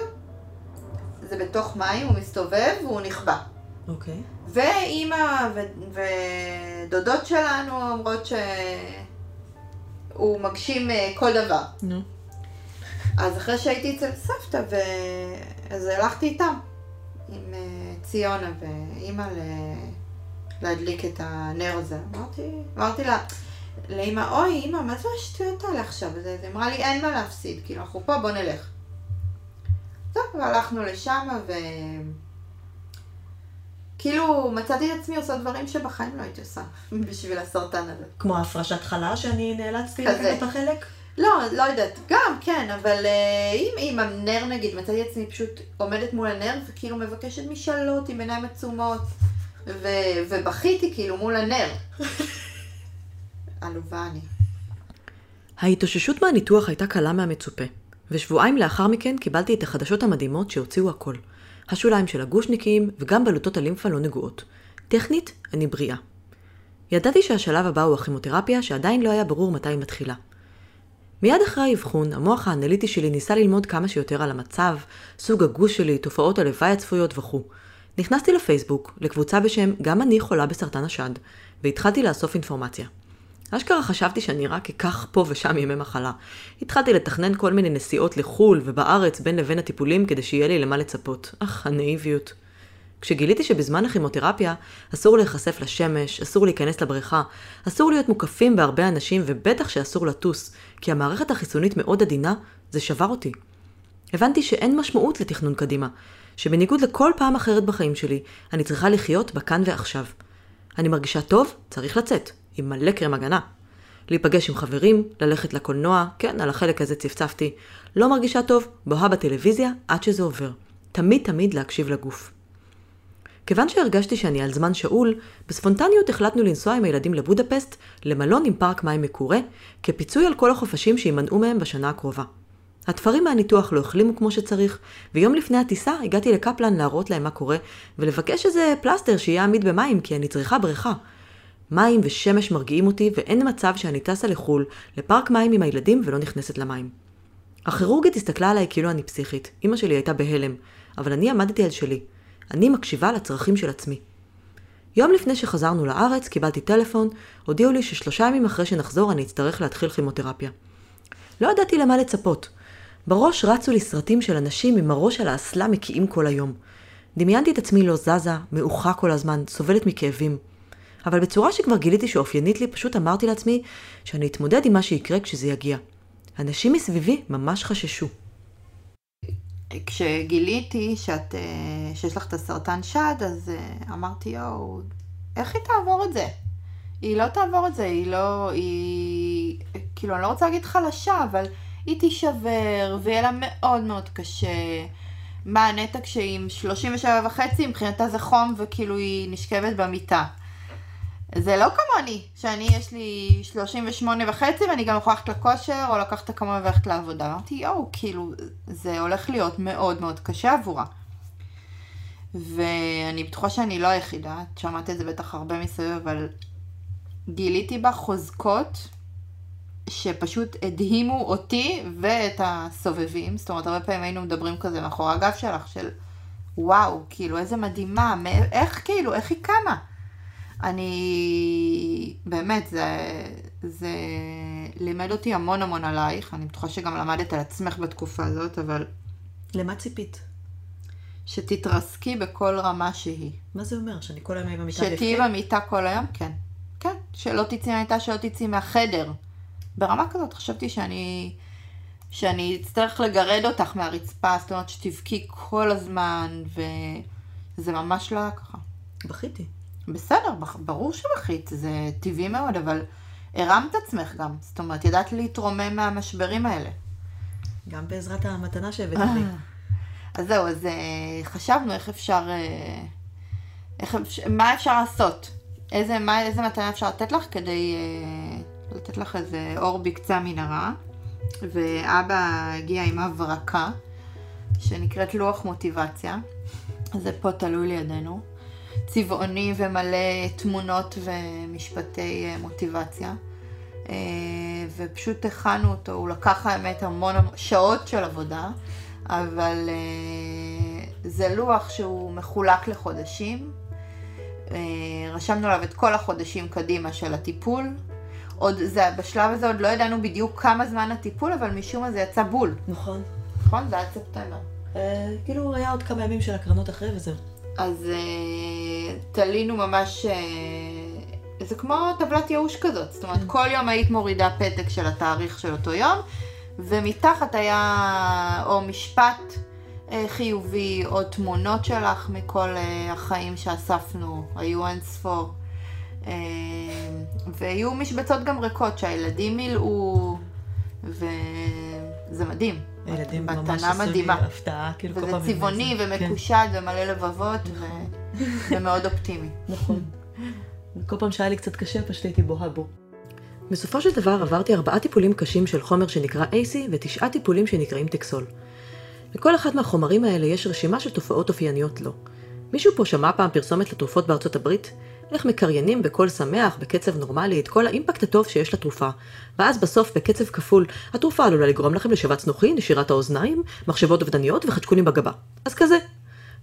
זה בתוך מים, הוא מסתובב והוא נכבה. אוקיי. ואימא ו- ודודות שלנו אומרות שהוא מגשים אה, כל דבר. נו. אז אחרי שהייתי אצל סבתא, ו... אז הלכתי איתם, עם אה, ציונה ואימא ל... להדליק את הנר הזה. אמרתי, אמרתי לה, לאימא, אוי, אימא, מה זה השטויות האלה עכשיו? אז היא אמרה לי, אין מה להפסיד, כאילו, אנחנו פה, בוא נלך. טוב, והלכנו לשם, ו... כאילו, מצאתי את עצמי עושה דברים שבחיים לא הייתי עושה בשביל הסרטן הזה. כמו הפרשת חלה שאני נאלצתי. לקחת את החלק? לא, לא יודעת, גם, כן, אבל אה, אם עם הנר נגיד, מצאתי את עצמי פשוט עומדת מול הנר וכאילו מבקשת משאלות עם עיניים עצומות, ו- ובכיתי כאילו מול הנר. עלובה אני. ההתאוששות מהניתוח הייתה קלה מהמצופה, ושבועיים לאחר מכן קיבלתי את החדשות המדהימות שהוציאו הכל. השוליים של הגושניקים וגם בלוטות הלימפה לא נגועות. טכנית, אני בריאה. ידעתי שהשלב הבא הוא הכימותרפיה, שעדיין לא היה ברור מתי היא מתחילה. מיד אחרי האבחון, המוח האנליטי שלי ניסה ללמוד כמה שיותר על המצב, סוג הגוש שלי, תופעות הלוואי הצפויות וכו'. נכנסתי לפייסבוק, לקבוצה בשם "גם אני חולה בסרטן השד", והתחלתי לאסוף אינפורמציה. אשכרה חשבתי שאני רק אקח פה ושם ימי מחלה. התחלתי לתכנן כל מיני נסיעות לחו"ל ובארץ בין לבין הטיפולים כדי שיהיה לי למה לצפות. אך, הנאיביות. כשגיליתי שבזמן הכימותרפיה אסור להיחשף לשמש, אסור להיכנס לבריכה, אסור להיות מוקפים בהרבה אנשים ובטח שאסור לטוס, כי המערכת החיסונית מאוד עדינה, זה שבר אותי. הבנתי שאין משמעות לתכנון קדימה, שבניגוד לכל פעם אחרת בחיים שלי, אני צריכה לחיות בכאן ועכשיו. אני מרגישה טוב, צריך לצאת, עם מלא קרם הגנה. להיפגש עם חברים, ללכת לקולנוע, כן, על החלק הזה צפצפתי. לא מרגישה טוב, בוהה בטלוויזיה עד שזה עובר. תמיד תמיד להקשיב לגוף. כיוון שהרגשתי שאני על זמן שאול, בספונטניות החלטנו לנסוע עם הילדים לבודפסט, למלון עם פארק מים מקורה, כפיצוי על כל החופשים שימנעו מהם בשנה הקרובה. התפרים מהניתוח לא החלימו כמו שצריך, ויום לפני הטיסה הגעתי לקפלן להראות להם מה קורה, ולבקש איזה פלסטר שיהיה עמיד במים, כי אני צריכה בריכה. מים ושמש מרגיעים אותי, ואין מצב שאני טסה לחו"ל, לפארק מים עם הילדים ולא נכנסת למים. הכירורגית הסתכלה עליי כאילו אני פסיכית. אמא שלי הייתה בהלם, אבל אני עמדתי על שלי. אני מקשיבה לצרכים של עצמי. יום לפני שחזרנו לארץ, קיבלתי טלפון, הודיעו לי ששלושה ימים אחרי שנחזור אני אצטרך להתחיל כימותרפיה. לא ידעתי למה לצפות. בראש רצו לי סרטים של אנשים עם הראש על האסלה מקיאים כל היום. דמיינתי את עצמי לא זזה, מעוכה כל הזמן, סובלת מכאבים. אבל בצורה שכבר גיליתי שאופיינית לי, פשוט אמרתי לעצמי שאני אתמודד עם מה שיקרה כשזה יגיע. אנשים מסביבי ממש חששו. כשגיליתי שאת, אה, שיש לך את הסרטן שד, אז אה, אמרתי, יואו, איך היא תעבור את זה? היא לא תעבור את זה, היא לא, היא, כאילו, אני לא רוצה להגיד חלשה, אבל היא תישבר, ויהיה לה מאוד מאוד קשה. מה הנתק שהיא עם 37 וחצי, מבחינתה זה חום, וכאילו היא נשכבת במיטה. זה לא כמוני, שאני יש לי 38 וחצי ואני גם יכולה ללכת לכושר או לקחת אקמול וללכת לעבודה. אמרתי, יואו, כאילו, זה הולך להיות מאוד מאוד קשה עבורה. ואני בטוחה שאני לא היחידה, את שמעת את זה בטח הרבה מסביב, אבל גיליתי בה חוזקות שפשוט הדהימו אותי ואת הסובבים. זאת אומרת, הרבה פעמים היינו מדברים כזה מאחורי הגב שלך, של וואו, כאילו, איזה מדהימה, איך כאילו, איך היא קמה? אני, באמת, זה, זה לימד אותי המון המון עלייך, אני בטוחה שגם למדת על עצמך בתקופה הזאת, אבל... למה ציפית? שתתרסקי בכל רמה שהיא. מה זה אומר? שאני כל היום במיטה שתהיי במיטה כל היום? כן. כן. שלא תצאי מהמיטה, שלא תצאי מהחדר. ברמה כזאת חשבתי שאני... שאני אצטרך לגרד אותך מהרצפה, זאת אומרת שתבכי כל הזמן, וזה ממש לא היה ככה. בכיתי. בסדר, ברור שבכית, זה טבעי מאוד, אבל הרמת עצמך גם. זאת אומרת, ידעת להתרומם מהמשברים האלה. גם בעזרת המתנה שהבאת לי. אז זהו, אז uh, חשבנו איך אפשר, uh, איך, מה אפשר לעשות? איזה, מה, איזה מתנה אפשר לתת לך כדי uh, לתת לך איזה אור בקצה המנהרה. ואבא הגיע עם הברקה, שנקראת לוח מוטיבציה. זה פה תלוי לידינו. צבעוני ומלא תמונות ומשפטי אה, מוטיבציה. אה, ופשוט הכנו אותו, הוא לקח האמת המון שעות של עבודה, אבל אה, זה לוח שהוא מחולק לחודשים. רשמנו עליו את כל החודשים קדימה של הטיפול. עוד, זה, בשלב הזה עוד לא ידענו בדיוק כמה זמן הטיפול, אבל משום מה זה יצא בול. נכון. נכון? זה היה ספטמבר. כאילו היה עוד כמה ימים של הקרנות אחרי וזהו. אז uh, תלינו ממש, uh, זה כמו טבלת ייאוש כזאת, זאת אומרת. כל יום היית מורידה פתק של התאריך של אותו יום, ומתחת היה או משפט uh, חיובי, או תמונות שלך מכל uh, החיים שאספנו, היו אין ספור. והיו משבצות גם ריקות שהילדים מילאו, וזה מדהים. הילדים ממש עשו לי הפתעה, כאילו כל פעם... וזה צבעוני ומקושד כן. ומלא לבבות נכון. ומאוד אופטימי. נכון. כל פעם שהיה לי קצת קשה, פשוט הייתי בוהה בו. בסופו של דבר עברתי ארבעה טיפולים קשים של חומר שנקרא AC ותשעה טיפולים שנקראים טקסול. לכל אחד מהחומרים האלה יש רשימה של תופעות אופייניות לו. מישהו פה שמע פעם פרסומת לתרופות בארצות הברית? איך מקריינים בקול שמח, בקצב נורמלי, את כל האימפקט הטוב שיש לתרופה. ואז בסוף, בקצב כפול, התרופה עלולה לגרום לכם לשבץ מוחי, נשירת האוזניים, מחשבות אובדניות וחדשקונים בגבה. אז כזה.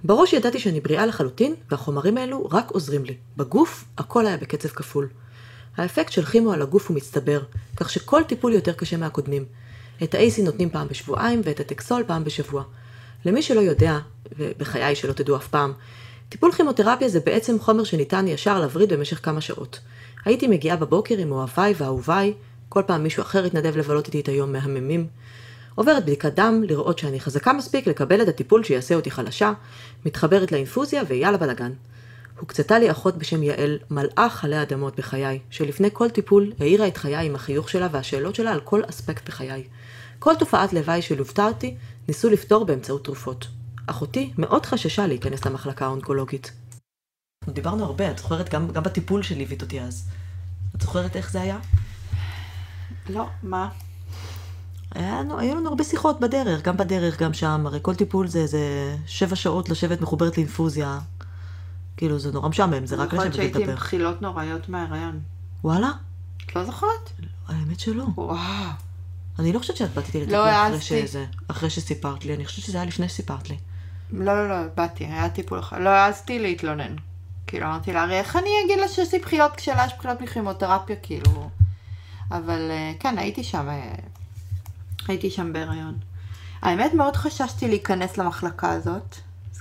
בראש ידעתי שאני בריאה לחלוטין, והחומרים האלו רק עוזרים לי. בגוף, הכל היה בקצב כפול. האפקט של כימו על הגוף הוא מצטבר, כך שכל טיפול יותר קשה מהקודמים. את ה-AC נותנים פעם בשבועיים ואת הטקסול פעם בשבוע. למי שלא יודע, ובחיי שלא תדעו אף פעם, טיפול כימותרפיה זה בעצם חומר שניתן ישר להבריד במשך כמה שעות. הייתי מגיעה בבוקר עם אוהביי ואהוביי, כל פעם מישהו אחר התנדב לבלות איתי את היום מהממים. עוברת בדיקת דם, לראות שאני חזקה מספיק לקבל את הטיפול שיעשה אותי חלשה, מתחברת לאינפוזיה ויאללה בלאגן. הוקצתה לי אחות בשם יעל, מלאך עלי אדמות בחיי, שלפני כל טיפול האירה את חיי עם החיוך שלה והשאלות שלה על כל אספקט בחיי. כל תופעת לוואי שלוותה אותי, ניסו לפתור באמצעות תרופות. אחותי מאוד חששה להיכנס למחלקה האונקולוגית. דיברנו הרבה, את זוכרת? גם, גם בטיפול שליווית אותי אז. את זוכרת איך זה היה? לא, מה? היה, לנו- היו לנו הרבה שיחות בדרך, גם בדרך, גם שם. הרי כל טיפול זה איזה שבע שעות לשבת מחוברת לאינפוזיה. כאילו, זה נורא משעמם, זה רק זוכרת לשבת שהייתי עם ולדבר. בחילות נוראיות מההיריון. וואלה? את לא זוכרת? האמת שלא. וואו. אני לא חושבת שאת באת איתי לטיפול לא אחרי. שזה, אחרי שסיפרת לי, אני חושבת שזה היה לפני שסיפרת לי. לא, לא, לא, באתי, היה טיפול אחר. לא העזתי להתלונן. כאילו, אמרתי לה, הרי איך אני אגיד לה שיש לי בחילות כשלה יש בחילות מכימותרפיה, כאילו. אבל אה, כן, הייתי שם, אה, הייתי שם בהיריון. האמת, מאוד חששתי להיכנס למחלקה הזאת.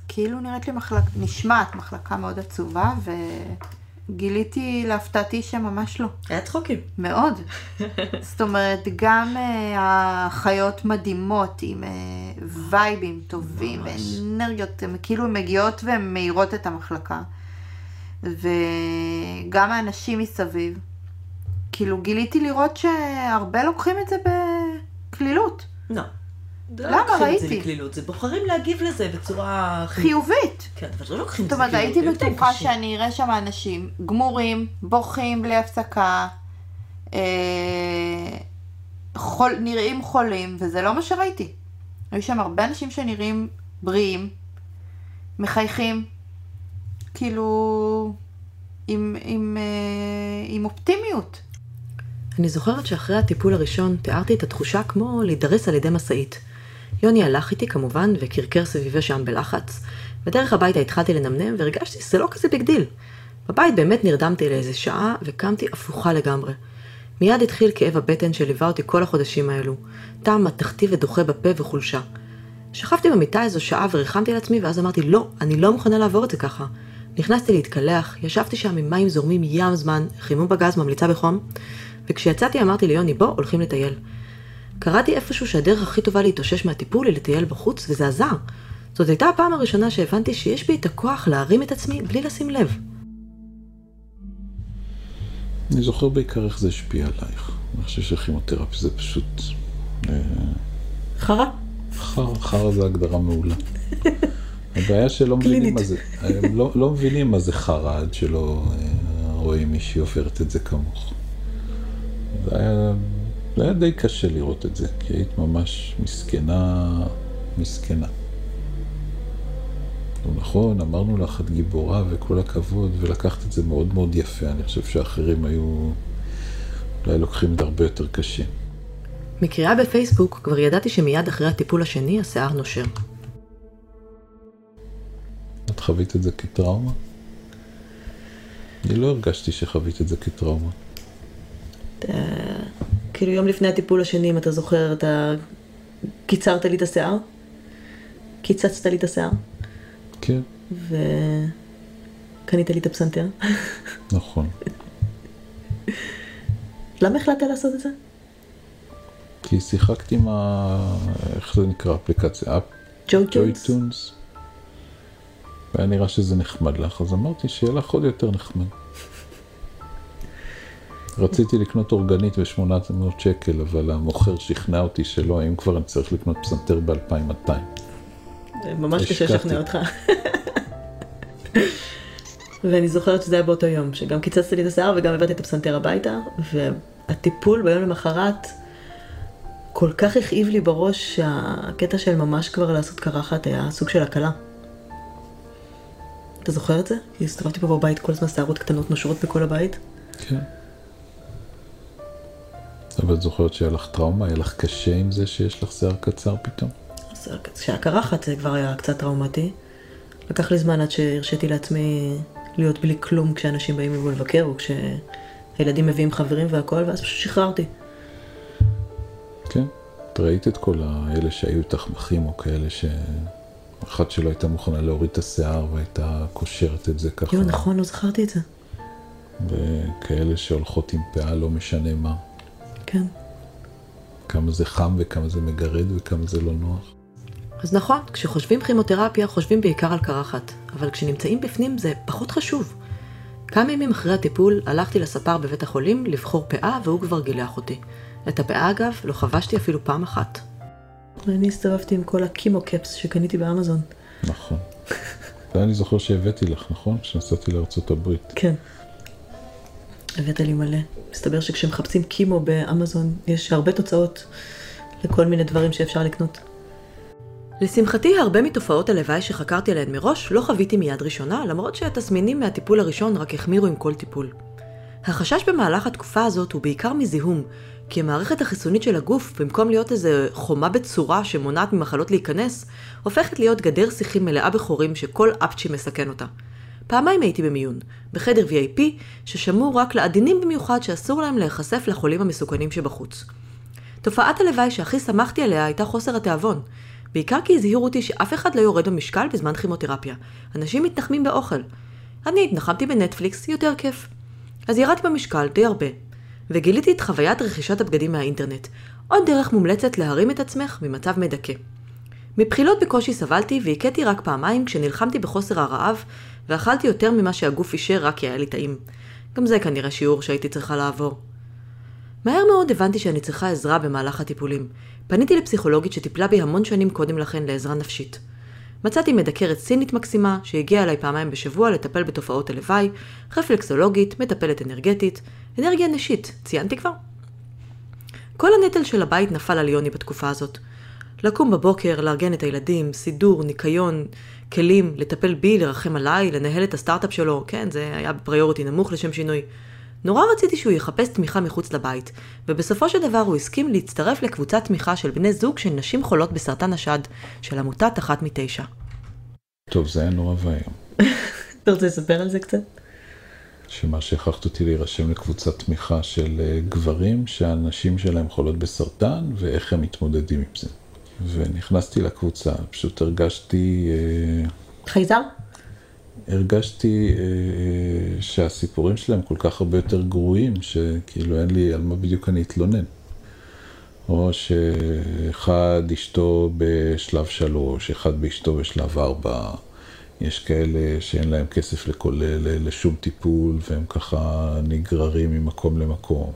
כאילו נראית לי מחלקה, נשמעת מחלקה מאוד עצובה, וגיליתי להפתעתי שממש לא. היה צחוקים. מאוד. זאת אומרת, גם uh, החיות מדהימות עם uh, וייבים טובים ממש. ואנרגיות, הן כאילו מגיעות והן מאירות את המחלקה. וגם האנשים מסביב. כאילו, גיליתי לראות שהרבה לוקחים את זה בקלילות. לא. למה? לא את זה ראיתי. לקלילות, זה בוחרים להגיב לזה בצורה... חיובית. כן, אבל לא לוקחים את זאת זה אומרת, הייתי בטוחה. שאני אראה שם אנשים גמורים, בוכים בלי הפסקה, אה, חול, נראים חולים, וזה לא מה שראיתי. היו שם הרבה אנשים שנראים בריאים, מחייכים, כאילו, עם, עם, אה, עם אופטימיות. אני זוכרת שאחרי הטיפול הראשון תיארתי את התחושה כמו להידרס על ידי משאית. יוני הלך איתי כמובן וקרקר סביבי שם בלחץ. בדרך הביתה התחלתי לנמנם והרגשתי שזה לא כזה big deal. בבית באמת נרדמתי לאיזה שעה וקמתי הפוכה לגמרי. מיד התחיל כאב הבטן שליווה אותי כל החודשים האלו. טעם מתכתי ודוחה בפה וחולשה. שכבתי במיטה איזו שעה וריחמתי על עצמי ואז אמרתי לא, אני לא מוכנה לעבור את זה ככה. נכנסתי להתקלח, ישבתי שם עם מים זורמים ים זמן, חימום בגז ממליצה בחום, וכשיצאתי אמרתי ליוני בוא, הולכים לטייל. קראתי איפשהו שהדרך הכי טובה להתאושש מהטיפול היא לטייל בחוץ, וזה עזר. זאת הייתה הפעם הראשונה שהבנתי שיש בי את הכוח להרים את עצמי בלי לשים לב. אני זוכר בעיקר איך זה השפיע עלייך. אני חושב שכימותרפיה זה פשוט... אה, חרא? חרא, חרא זה הגדרה מעולה. הבעיה שלא מבינים מה זה, לא, לא מבינים מה זה חרא עד שלא אה, רואים מישהי עוברת את זה כמוך. זה היה, זה היה די קשה לראות את זה, כי היית ממש מסכנה, מסכנה. לא נכון, אמרנו לך את גיבורה וכל הכבוד, ולקחת את זה מאוד מאוד יפה. אני חושב שאחרים היו אולי לוקחים את זה הרבה יותר קשה. מקריאה בפייסבוק כבר ידעתי שמיד אחרי הטיפול השני השיער נושר. את חווית את זה כטראומה? אני לא הרגשתי שחווית את זה כטראומה. אתה- כאילו יום לפני הטיפול השני, אם אתה זוכר, אתה קיצרת לי את השיער? קיצצת לי את השיער? כן, וקנית לי את הפסנתר? נכון. למה החלטת לעשות את זה? כי שיחקתי עם ה... איך זה נקרא? אפליקציה? אפ... ג'וי? טונס. והיה נראה שזה נחמד לך, אז אמרתי שיהיה לך עוד יותר נחמד. רציתי לקנות אורגנית ב-800 שקל, אבל המוכר שכנע אותי שלא, אם כבר אני צריך לקנות פסנתר ב-2200. ממש קשה. לשכנע אותך. ואני זוכרת שזה היה באותו יום, שגם קיצצת לי את השיער וגם הבאתי את הפסנתר הביתה, והטיפול ביום למחרת כל כך הכאיב לי בראש שהקטע של ממש כבר לעשות קרחת היה סוג של הקלה. אתה זוכר את זה? כי הסתובבתי פה בבית כל הזמן שערות קטנות נושרות בכל הבית. כן. אבל את זוכרת שהיה לך טראומה? היה לך קשה עם זה שיש לך שיער קצר פתאום? אז כשהיה קרחת זה כבר היה קצת טראומטי. לקח לי זמן עד שהרשיתי לעצמי להיות בלי כלום כשאנשים באים לבוא לבקר, או כשהילדים מביאים חברים והכל, ואז פשוט שחררתי. כן. את ראית את כל האלה שהיו איתך בכימו, כאלה ש... אחת שלא הייתה מוכנה להוריד את השיער והייתה קושרת את זה ככה. יואו, נכון, לא זכרתי את זה. וכאלה שהולכות עם פאה לא משנה מה. כן. כמה זה חם וכמה זה מגרד וכמה זה לא נוח. אז נכון, כשחושבים כימותרפיה חושבים בעיקר על קרחת, אבל כשנמצאים בפנים זה פחות חשוב. כמה ימים אחרי הטיפול הלכתי לספר בבית החולים לבחור פאה והוא כבר גילח אותי. את הפאה אגב לא חבשתי אפילו פעם אחת. ואני הסתובבתי עם כל הקימו קפס שקניתי באמזון. נכון. ואני זוכר שהבאתי לך, נכון? כשנסעתי לארצות הברית. כן. הבאת לי מלא. מסתבר שכשמחפשים קימו באמזון יש הרבה תוצאות לכל מיני דברים שאפשר לקנות. לשמחתי, הרבה מתופעות הלוואי שחקרתי עליהן מראש לא חוויתי מיד ראשונה, למרות שהתסמינים מהטיפול הראשון רק החמירו עם כל טיפול. החשש במהלך התקופה הזאת הוא בעיקר מזיהום, כי המערכת החיסונית של הגוף, במקום להיות איזה חומה בצורה שמונעת ממחלות להיכנס, הופכת להיות גדר שיחים מלאה בחורים שכל אפצ'י מסכן אותה. פעמיים הייתי במיון, בחדר VIP, ששמור רק לעדינים במיוחד שאסור להם להיחשף לחולים המסוכנים שבחוץ. תופעת הלוואי שהכי שמחתי עליה הייתה חוסר התיאבון, בעיקר כי הזהירו אותי שאף אחד לא יורד במשקל בזמן כימותרפיה. אנשים מתנחמים באוכל. אני התנחמתי בנטפליקס, יותר כיף. אז ירדתי במשקל די הרבה, וגיליתי את חוויית רכישת הבגדים מהאינטרנט. עוד דרך מומלצת להרים את עצמך ממצב מדכא. מבחילות בקושי סבלתי והכיתי רק פעמיים כשנלחמתי בחוסר הרעב ואכלתי יותר ממה שהגוף אישר רק כי היה לי טעים. גם זה כנראה שיעור שהייתי צריכה לעבור. מהר מאוד הבנתי שאני צריכה עזרה במהלך הטיפולים. פניתי לפסיכולוגית שטיפלה בי המון שנים קודם לכן לעזרה נפשית. מצאתי מדקרת סינית מקסימה שהגיעה אליי פעמיים בשבוע לטפל בתופעות הלוואי, רפלקסולוגית, מטפלת אנרגטית, אנרגיה נשית, ציינתי כבר? כל הנטל של הבית נפל על יוני בתקופה הזאת. לקום בבוקר, לארגן את הילדים, סידור, ניקיון, כלים, לטפל בי, לרחם עליי, לנהל את הסטארט-אפ שלו, כן, זה היה בפריוריטי נמוך לשם שינוי. נורא רציתי שהוא יחפש תמיכה מחוץ לבית, ובסופו של דבר הוא הסכים להצטרף לקבוצת תמיכה של בני זוג של נשים חולות בסרטן השד, של עמותת אחת מתשע. טוב, זה היה נורא ואיום. אתה רוצה לספר על זה קצת? שמה שהכרחת אותי להירשם לקבוצת תמיכה של אה, גברים שהנשים שלהם חולות בסרטן ואיך הם מתמודדים עם זה. ונכנסתי לקבוצה, פשוט הרגשתי... אה, חייזר? הרגשתי אה, אה, שהסיפורים שלהם כל כך הרבה יותר גרועים, שכאילו אין לי על מה בדיוק אני אתלונן. או שאחד אשתו בשלב שלוש, אחד באשתו בשלב ארבע. יש כאלה שאין להם כסף לכל, לשום טיפול, והם ככה נגררים ממקום למקום.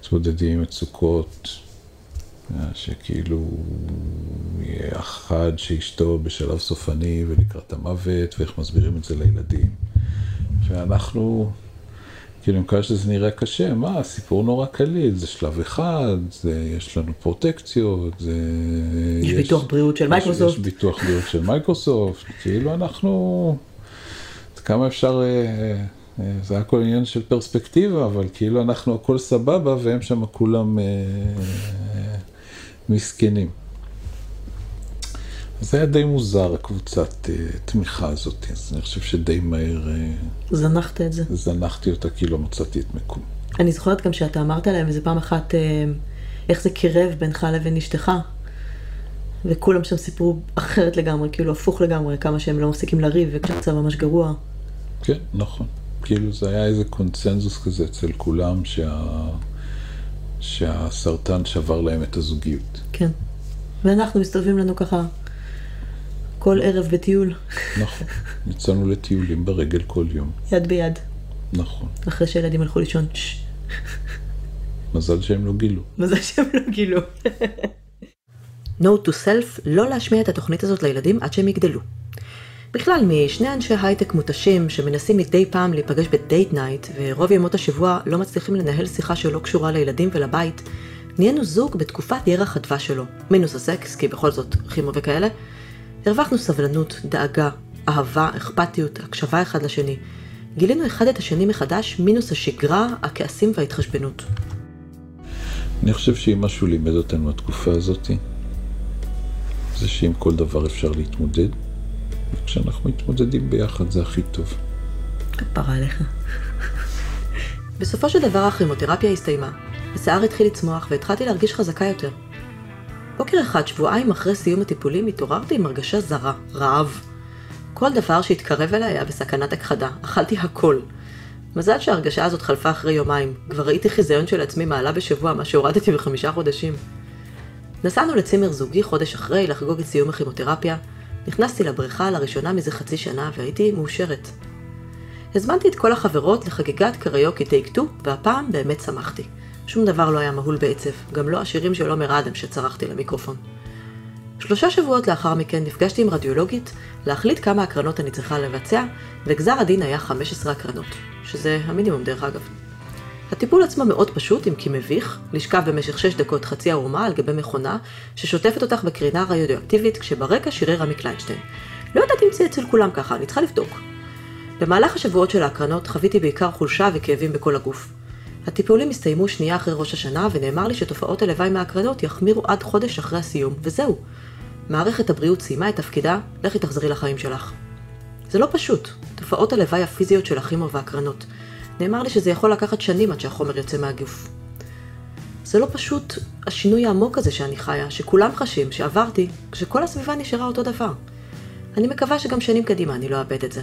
מתמודדים עם מצוקות שכאילו יהיה אחד שאשתו בשלב סופני ולקראת המוות, ואיך מסבירים את זה לילדים. ואנחנו, כאילו, עם כאלה שזה נראה קשה, מה, סיפור נורא קליל, זה שלב אחד, זה, יש לנו פרוטקציות, זה... יש, יש ביטוח בריאות של מייקרוסופט. יש, יש ביטוח בריאות של מייקרוסופט, כאילו אנחנו, כמה אפשר... אה, אה, זה הכל עניין של פרספקטיבה, אבל כאילו אנחנו הכל סבבה והם שם כולם מסכנים. זה היה די מוזר, הקבוצת אה, תמיכה הזאת, אז אני חושב שדי מהר... אה, זנחת את זה. זנחתי אותה כי לא מצאתי את מקומי. אני זוכרת גם שאתה אמרת להם איזה פעם אחת, אה, איך זה קירב בינך לבין אשתך. וכולם שם סיפרו אחרת לגמרי, כאילו הפוך לגמרי, כמה שהם לא מפסיקים לריב וקצת ממש גרוע. כן, נכון. כאילו זה היה איזה קונצנזוס כזה אצל כולם, שה... שהסרטן שבר להם את הזוגיות. כן. ואנחנו מסתובבים לנו ככה כל ערב בטיול. נכון. יצאנו לטיולים ברגל כל יום. יד ביד. נכון. אחרי שהילדים הלכו לישון. מזל שהם לא גילו. מזל שהם לא גילו. Note to self, לא להשמיע את התוכנית הזאת לילדים עד שהם יגדלו. בכלל, משני אנשי הייטק מותשים שמנסים מדי פעם להיפגש ב date night, ורוב ימות השבוע לא מצליחים לנהל שיחה שלא קשורה לילדים ולבית, נהיינו זוג בתקופת ירח הדבש שלו, מינוס הסקס, כי בכל זאת כימו וכאלה. הרווחנו סבלנות, דאגה, אהבה, אכפתיות, הקשבה אחד לשני. גילינו אחד את השני מחדש, מינוס השגרה, הכעסים וההתחשבנות. אני חושב שאם משהו לימד אותנו התקופה הזאת, זה שעם כל דבר אפשר להתמודד, וכשאנחנו מתמודדים ביחד זה הכי טוב. כפרה עליך. בסופו של דבר הכימותרפיה הסתיימה. השיער התחיל לצמוח והתחלתי להרגיש חזקה יותר. בוקר אחד, שבועיים אחרי סיום הטיפולים, התעוררתי עם הרגשה זרה, רעב. כל דבר שהתקרב אליי היה בסכנת הכחדה, אכלתי הכל. מזל שההרגשה הזאת חלפה אחרי יומיים, כבר ראיתי חיזיון של עצמי מעלה בשבוע, מה שהורדתי בחמישה חודשים. נסענו לצימר זוגי חודש אחרי לחגוג את סיום הכימותרפיה, נכנסתי לבריכה לראשונה מזה חצי שנה והייתי מאושרת. הזמנתי את כל החברות לחגיגת קריוקי טייק 2, והפעם באמת שמחתי. שום דבר לא היה מהול בעצב, גם לא השירים של עומר אדם שצרחתי למיקרופון. שלושה שבועות לאחר מכן נפגשתי עם רדיולוגית להחליט כמה הקרנות אני צריכה לבצע, וגזר הדין היה 15 הקרנות, שזה המינימום דרך אגב. הטיפול עצמו מאוד פשוט, אם כי מביך, לשכב במשך 6 דקות חצי ערומה על גבי מכונה, ששוטפת אותך בקרינה רדיואקטיבית, כשברקע שירי רמי קליינשטיין. לא יודעת אם זה אצל כולם ככה, אני צריכה לבדוק. במהלך השבועות של ההקרנות חוויתי בעיקר חולשה וכאבים בכל הגוף. הטיפולים הסתיימו שנייה אחרי ראש השנה, ונאמר לי שתופעות הלוואי מההקרנות יחמירו עד חודש אחרי הסיום, וזהו. מערכת הבריאות סיימה את תפקידה, לכי תחזרי לחיים שלך. זה לא פשוט, תופעות הלוואי הפיזיות של הכימו והקרנות. נאמר לי שזה יכול לקחת שנים עד שהחומר יוצא מהגוף. זה לא פשוט השינוי העמוק הזה שאני חיה, שכולם חשים, שעברתי, כשכל הסביבה נשארה אותו דבר. אני מקווה שגם שנים קדימה אני לא אאבד את זה.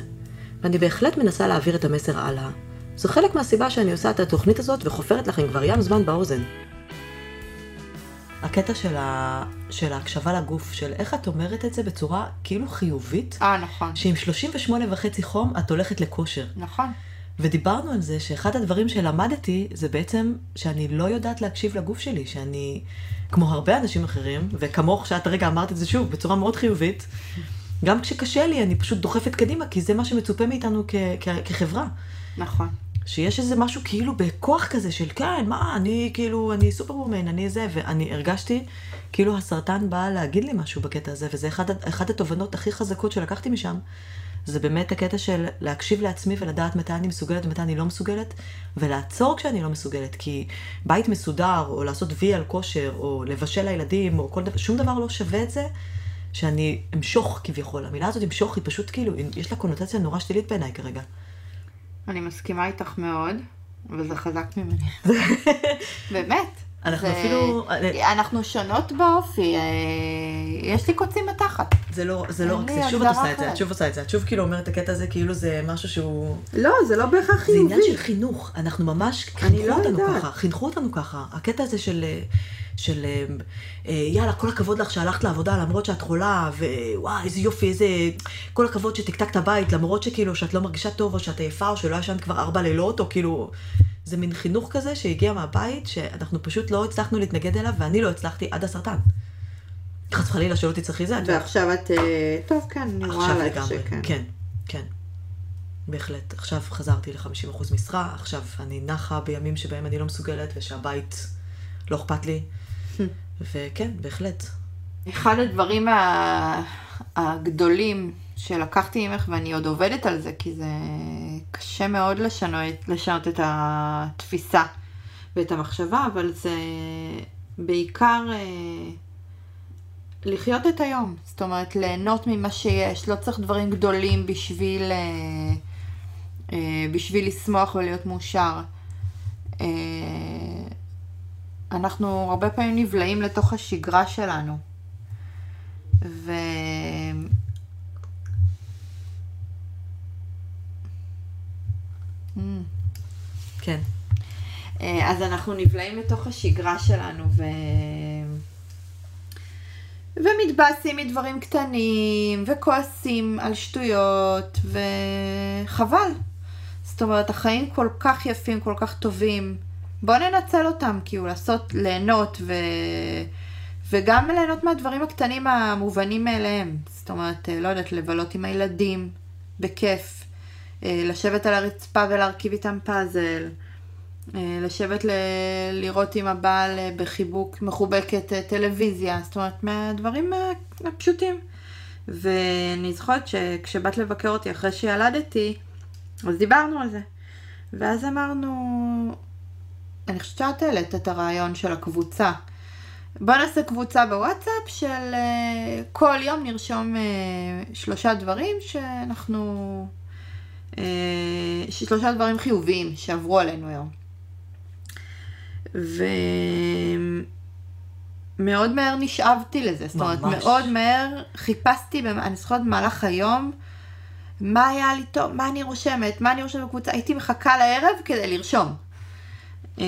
ואני בהחלט מנסה להעביר את המסר הלאה. זו חלק מהסיבה שאני עושה את התוכנית הזאת וחופרת לכם כבר ים זמן באוזן. הקטע של, ה... של ההקשבה לגוף, של איך את אומרת את זה בצורה כאילו חיובית, אה, נכון. שעם 38 וחצי חום את הולכת לכושר. נכון. ודיברנו על זה שאחד הדברים שלמדתי זה בעצם שאני לא יודעת להקשיב לגוף שלי, שאני, כמו הרבה אנשים אחרים, וכמוך שאת הרגע אמרת את זה שוב, בצורה מאוד חיובית, גם כשקשה לי אני פשוט דוחפת קדימה, כי זה מה שמצופה מאיתנו כ- כ- כחברה. נכון. שיש איזה משהו כאילו בכוח כזה של כן, מה, אני כאילו, אני סופר וומן, אני זה, ואני הרגשתי כאילו הסרטן בא להגיד לי משהו בקטע הזה, וזה אחד, אחד התובנות הכי חזקות שלקחתי משם, זה באמת הקטע של להקשיב לעצמי ולדעת מתי אני מסוגלת ומתי אני לא מסוגלת, ולעצור כשאני לא מסוגלת, כי בית מסודר, או לעשות וי על כושר, או לבשל לילדים, או כל דבר, שום דבר לא שווה את זה. שאני אמשוך כביכול, המילה הזאת אמשוך היא פשוט כאילו, יש לה קונוטציה נורא שלילית בעיניי כרגע. אני מסכימה איתך מאוד, וזה חזק ממני. באמת. אנחנו זה- אפילו- אנחנו שונות באופי, אה, יש לי קוצים בתחת. זה לא, זה לא רק זה, שוב את עושה את זה. את שוב עושה את זה, את שוב כאילו אומרת את הקטע הזה כאילו זה משהו שהוא... לא, זה לא בהכרח זה עניין של חינוך, אנחנו ממש אני חינכו לא אותנו יודעת. ככה, חינכו אותנו ככה. הקטע הזה של, אה, של אה, אה, יאללה, כל הכבוד לך שהלכת לעבודה למרות שאת חולה, ווואי, איזה יופי, איזה... כל הכבוד שתקתקת בית, למרות שכאילו שאת לא מרגישה טוב, או שאת עייפה, או שלא ישנת כבר ארבע לילות, או כאילו... זה מין חינוך כזה שהגיע מהבית, שאנחנו פשוט לא הצלחנו להתנגד אליו, ואני לא הצלחתי עד הסרטן. חס וחלילה שלא תצטרכי זה. ועכשיו את, אה, טוב, כן, אני רואה עלייך שכן. כן, כן. בהחלט. עכשיו חזרתי ל-50% משרה, עכשיו אני נחה בימים שבהם אני לא מסוגלת ושהבית לא אכפת לי. וכן, בהחלט. אחד הדברים הגדולים שלקחתי ממך, ואני עוד עובדת על זה, כי זה קשה מאוד לשנות, לשנות את התפיסה ואת המחשבה, אבל זה בעיקר אה, לחיות את היום. זאת אומרת, ליהנות ממה שיש. לא צריך דברים גדולים בשביל, אה, אה, בשביל לשמוח ולהיות מאושר. אנחנו הרבה פעמים נבלעים לתוך השגרה שלנו. ו... Mm. כן. אה, אז אנחנו נבלעים לתוך השגרה שלנו ו... ומתבאסים מדברים קטנים, וכועסים על שטויות, וחבל. זאת אומרת, החיים כל כך יפים, כל כך טובים. בוא ננצל אותם, כאילו, לעשות, ליהנות, ו... וגם ליהנות מהדברים הקטנים המובנים מאליהם. זאת אומרת, אה, לא יודעת, לבלות עם הילדים, בכיף. אה, לשבת על הרצפה ולהרכיב איתם פאזל. אה, לשבת ל... לראות עם הבעל בחיבוק, מחובקת טלוויזיה, זאת אומרת, מהדברים הפשוטים. ואני זוכרת שכשבאת לבקר אותי אחרי שילדתי, אז דיברנו על זה. ואז אמרנו, אני חושבת שאת העלית את הרעיון של הקבוצה. בוא נעשה קבוצה בוואטסאפ של uh, כל יום נרשום uh, שלושה דברים שאנחנו... Uh, שלושה דברים חיוביים שעברו עלינו היום. ומאוד מהר נשאבתי לזה, זאת אומרת. מאוד מהר חיפשתי, אני זוכרת במהלך היום, מה היה לי טוב, מה אני רושמת, מה אני רושמת בקבוצה, הייתי מחכה לערב כדי לרשום. אה,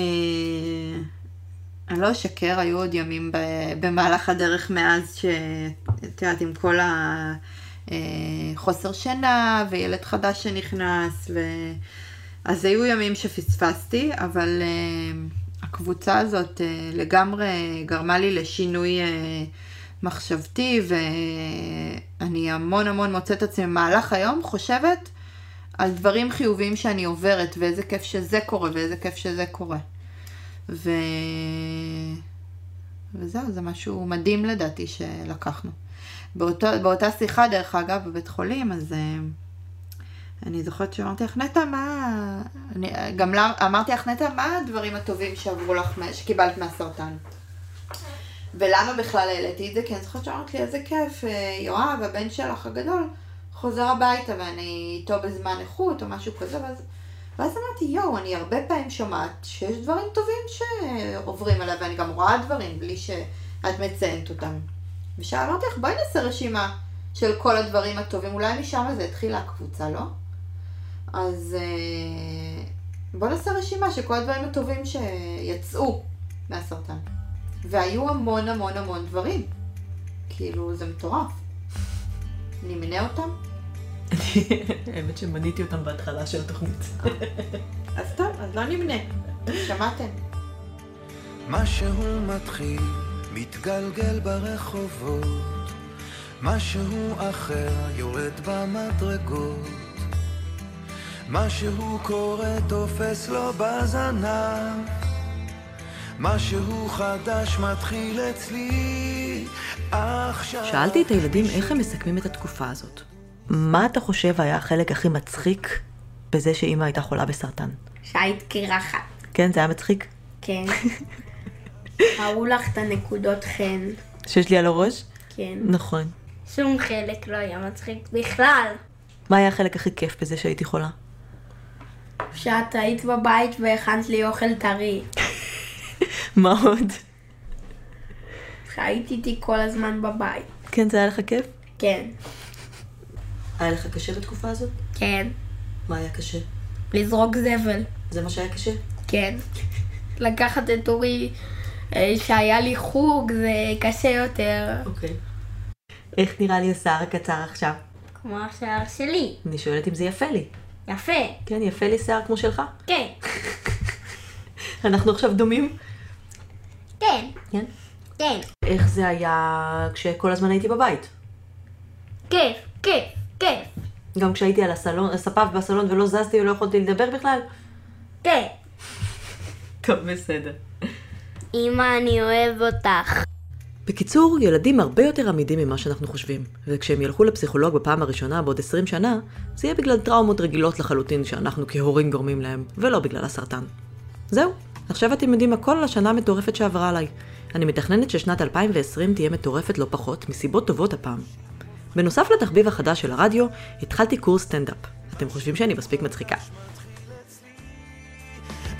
אני לא אשקר, היו עוד ימים במהלך הדרך מאז שאת יודעת, עם כל החוסר שינה וילד חדש שנכנס, ו... אז היו ימים שפספסתי, אבל uh, הקבוצה הזאת לגמרי גרמה לי לשינוי מחשבתי, ואני המון המון מוצאת עצמי במהלך היום חושבת על דברים חיוביים שאני עוברת, ואיזה כיף שזה קורה, ואיזה כיף שזה קורה. ו... וזהו, זה משהו מדהים לדעתי שלקחנו. באותו, באותה שיחה, דרך אגב, בבית חולים, אז uh, אני זוכרת שאמרתי לך, נטע, מה... אני, גם לה, אמרתי לך, נטע, מה הדברים הטובים שעברו לך, שקיבלת מהסרטן? ולמה בכלל העליתי את זה? כי אני זוכרת שאמרת לי, איזה כיף, אה, יואב, הבן שלך הגדול, חוזר הביתה ואני איתו בזמן איכות או משהו כזה, ואז, ואז אמרתי, יואו, אני הרבה פעמים שומעת שיש דברים טובים שעוברים עליי, ואני גם רואה דברים בלי שאת מציינת אותם. ושאמרתי לך, בואי נעשה רשימה של כל הדברים הטובים, אולי משם זה התחילה הקבוצה, לא? אז אה, בוא נעשה רשימה של כל הדברים הטובים שיצאו מהסרטן. והיו המון המון המון דברים. כאילו, זה מטורף. אני מנה אותם? האמת שמניתי אותם בהתחלה של התוכנית. אז טוב, אז לא נמנה. שמעתם? משהו מתחיל, מתגלגל ברחובות, משהו אחר יורד במדרגות, משהו קורה תופס לו בזנב, משהו חדש מתחיל אצלי עכשיו. שאלתי את הילדים איך הם מסכמים את התקופה הזאת. מה אתה חושב היה החלק הכי מצחיק בזה שאימא הייתה חולה בסרטן? שהיית קרחת. כן, זה היה מצחיק? כן. ראו לך את הנקודות חן. שיש לי על הראש? כן. נכון. שום חלק לא היה מצחיק בכלל. מה היה החלק הכי כיף בזה שהייתי חולה? שאת היית בבית והכנת לי אוכל טרי. מה עוד? שהיית איתי כל הזמן בבית. כן, זה היה לך כיף? כן. היה לך קשה בתקופה הזאת? כן. מה היה קשה? לזרוק זבל. זה מה שהיה קשה? כן. לקחת את אורי אה, שהיה לי חוג זה קשה יותר. אוקיי. איך נראה לי השיער הקצר עכשיו? כמו השיער שלי. אני שואלת אם זה יפה לי. יפה. כן, יפה לי שיער כמו שלך? כן. אנחנו עכשיו דומים? כן. כן. כן. איך זה היה כשכל הזמן הייתי בבית? כיף. כיף. כיף. גם כשהייתי על הסלון, הספה בסלון ולא זזתי ולא יכולתי לדבר בכלל? כן. טוב, בסדר. אמא, אני אוהב אותך. בקיצור, ילדים הרבה יותר עמידים ממה שאנחנו חושבים, וכשהם ילכו לפסיכולוג בפעם הראשונה בעוד 20 שנה, זה יהיה בגלל טראומות רגילות לחלוטין שאנחנו כהורים גורמים להם, ולא בגלל הסרטן. זהו, עכשיו אתם יודעים הכל על השנה המטורפת שעברה עליי. אני מתכננת ששנת 2020 תהיה מטורפת לא פחות, מסיבות טובות הפעם. בנוסף לתחביב החדש של הרדיו, התחלתי קורס סטנדאפ. אתם חושבים שאני מספיק מצחיקה.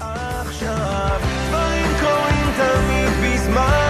עכשיו דברים קורים תמיד בזמן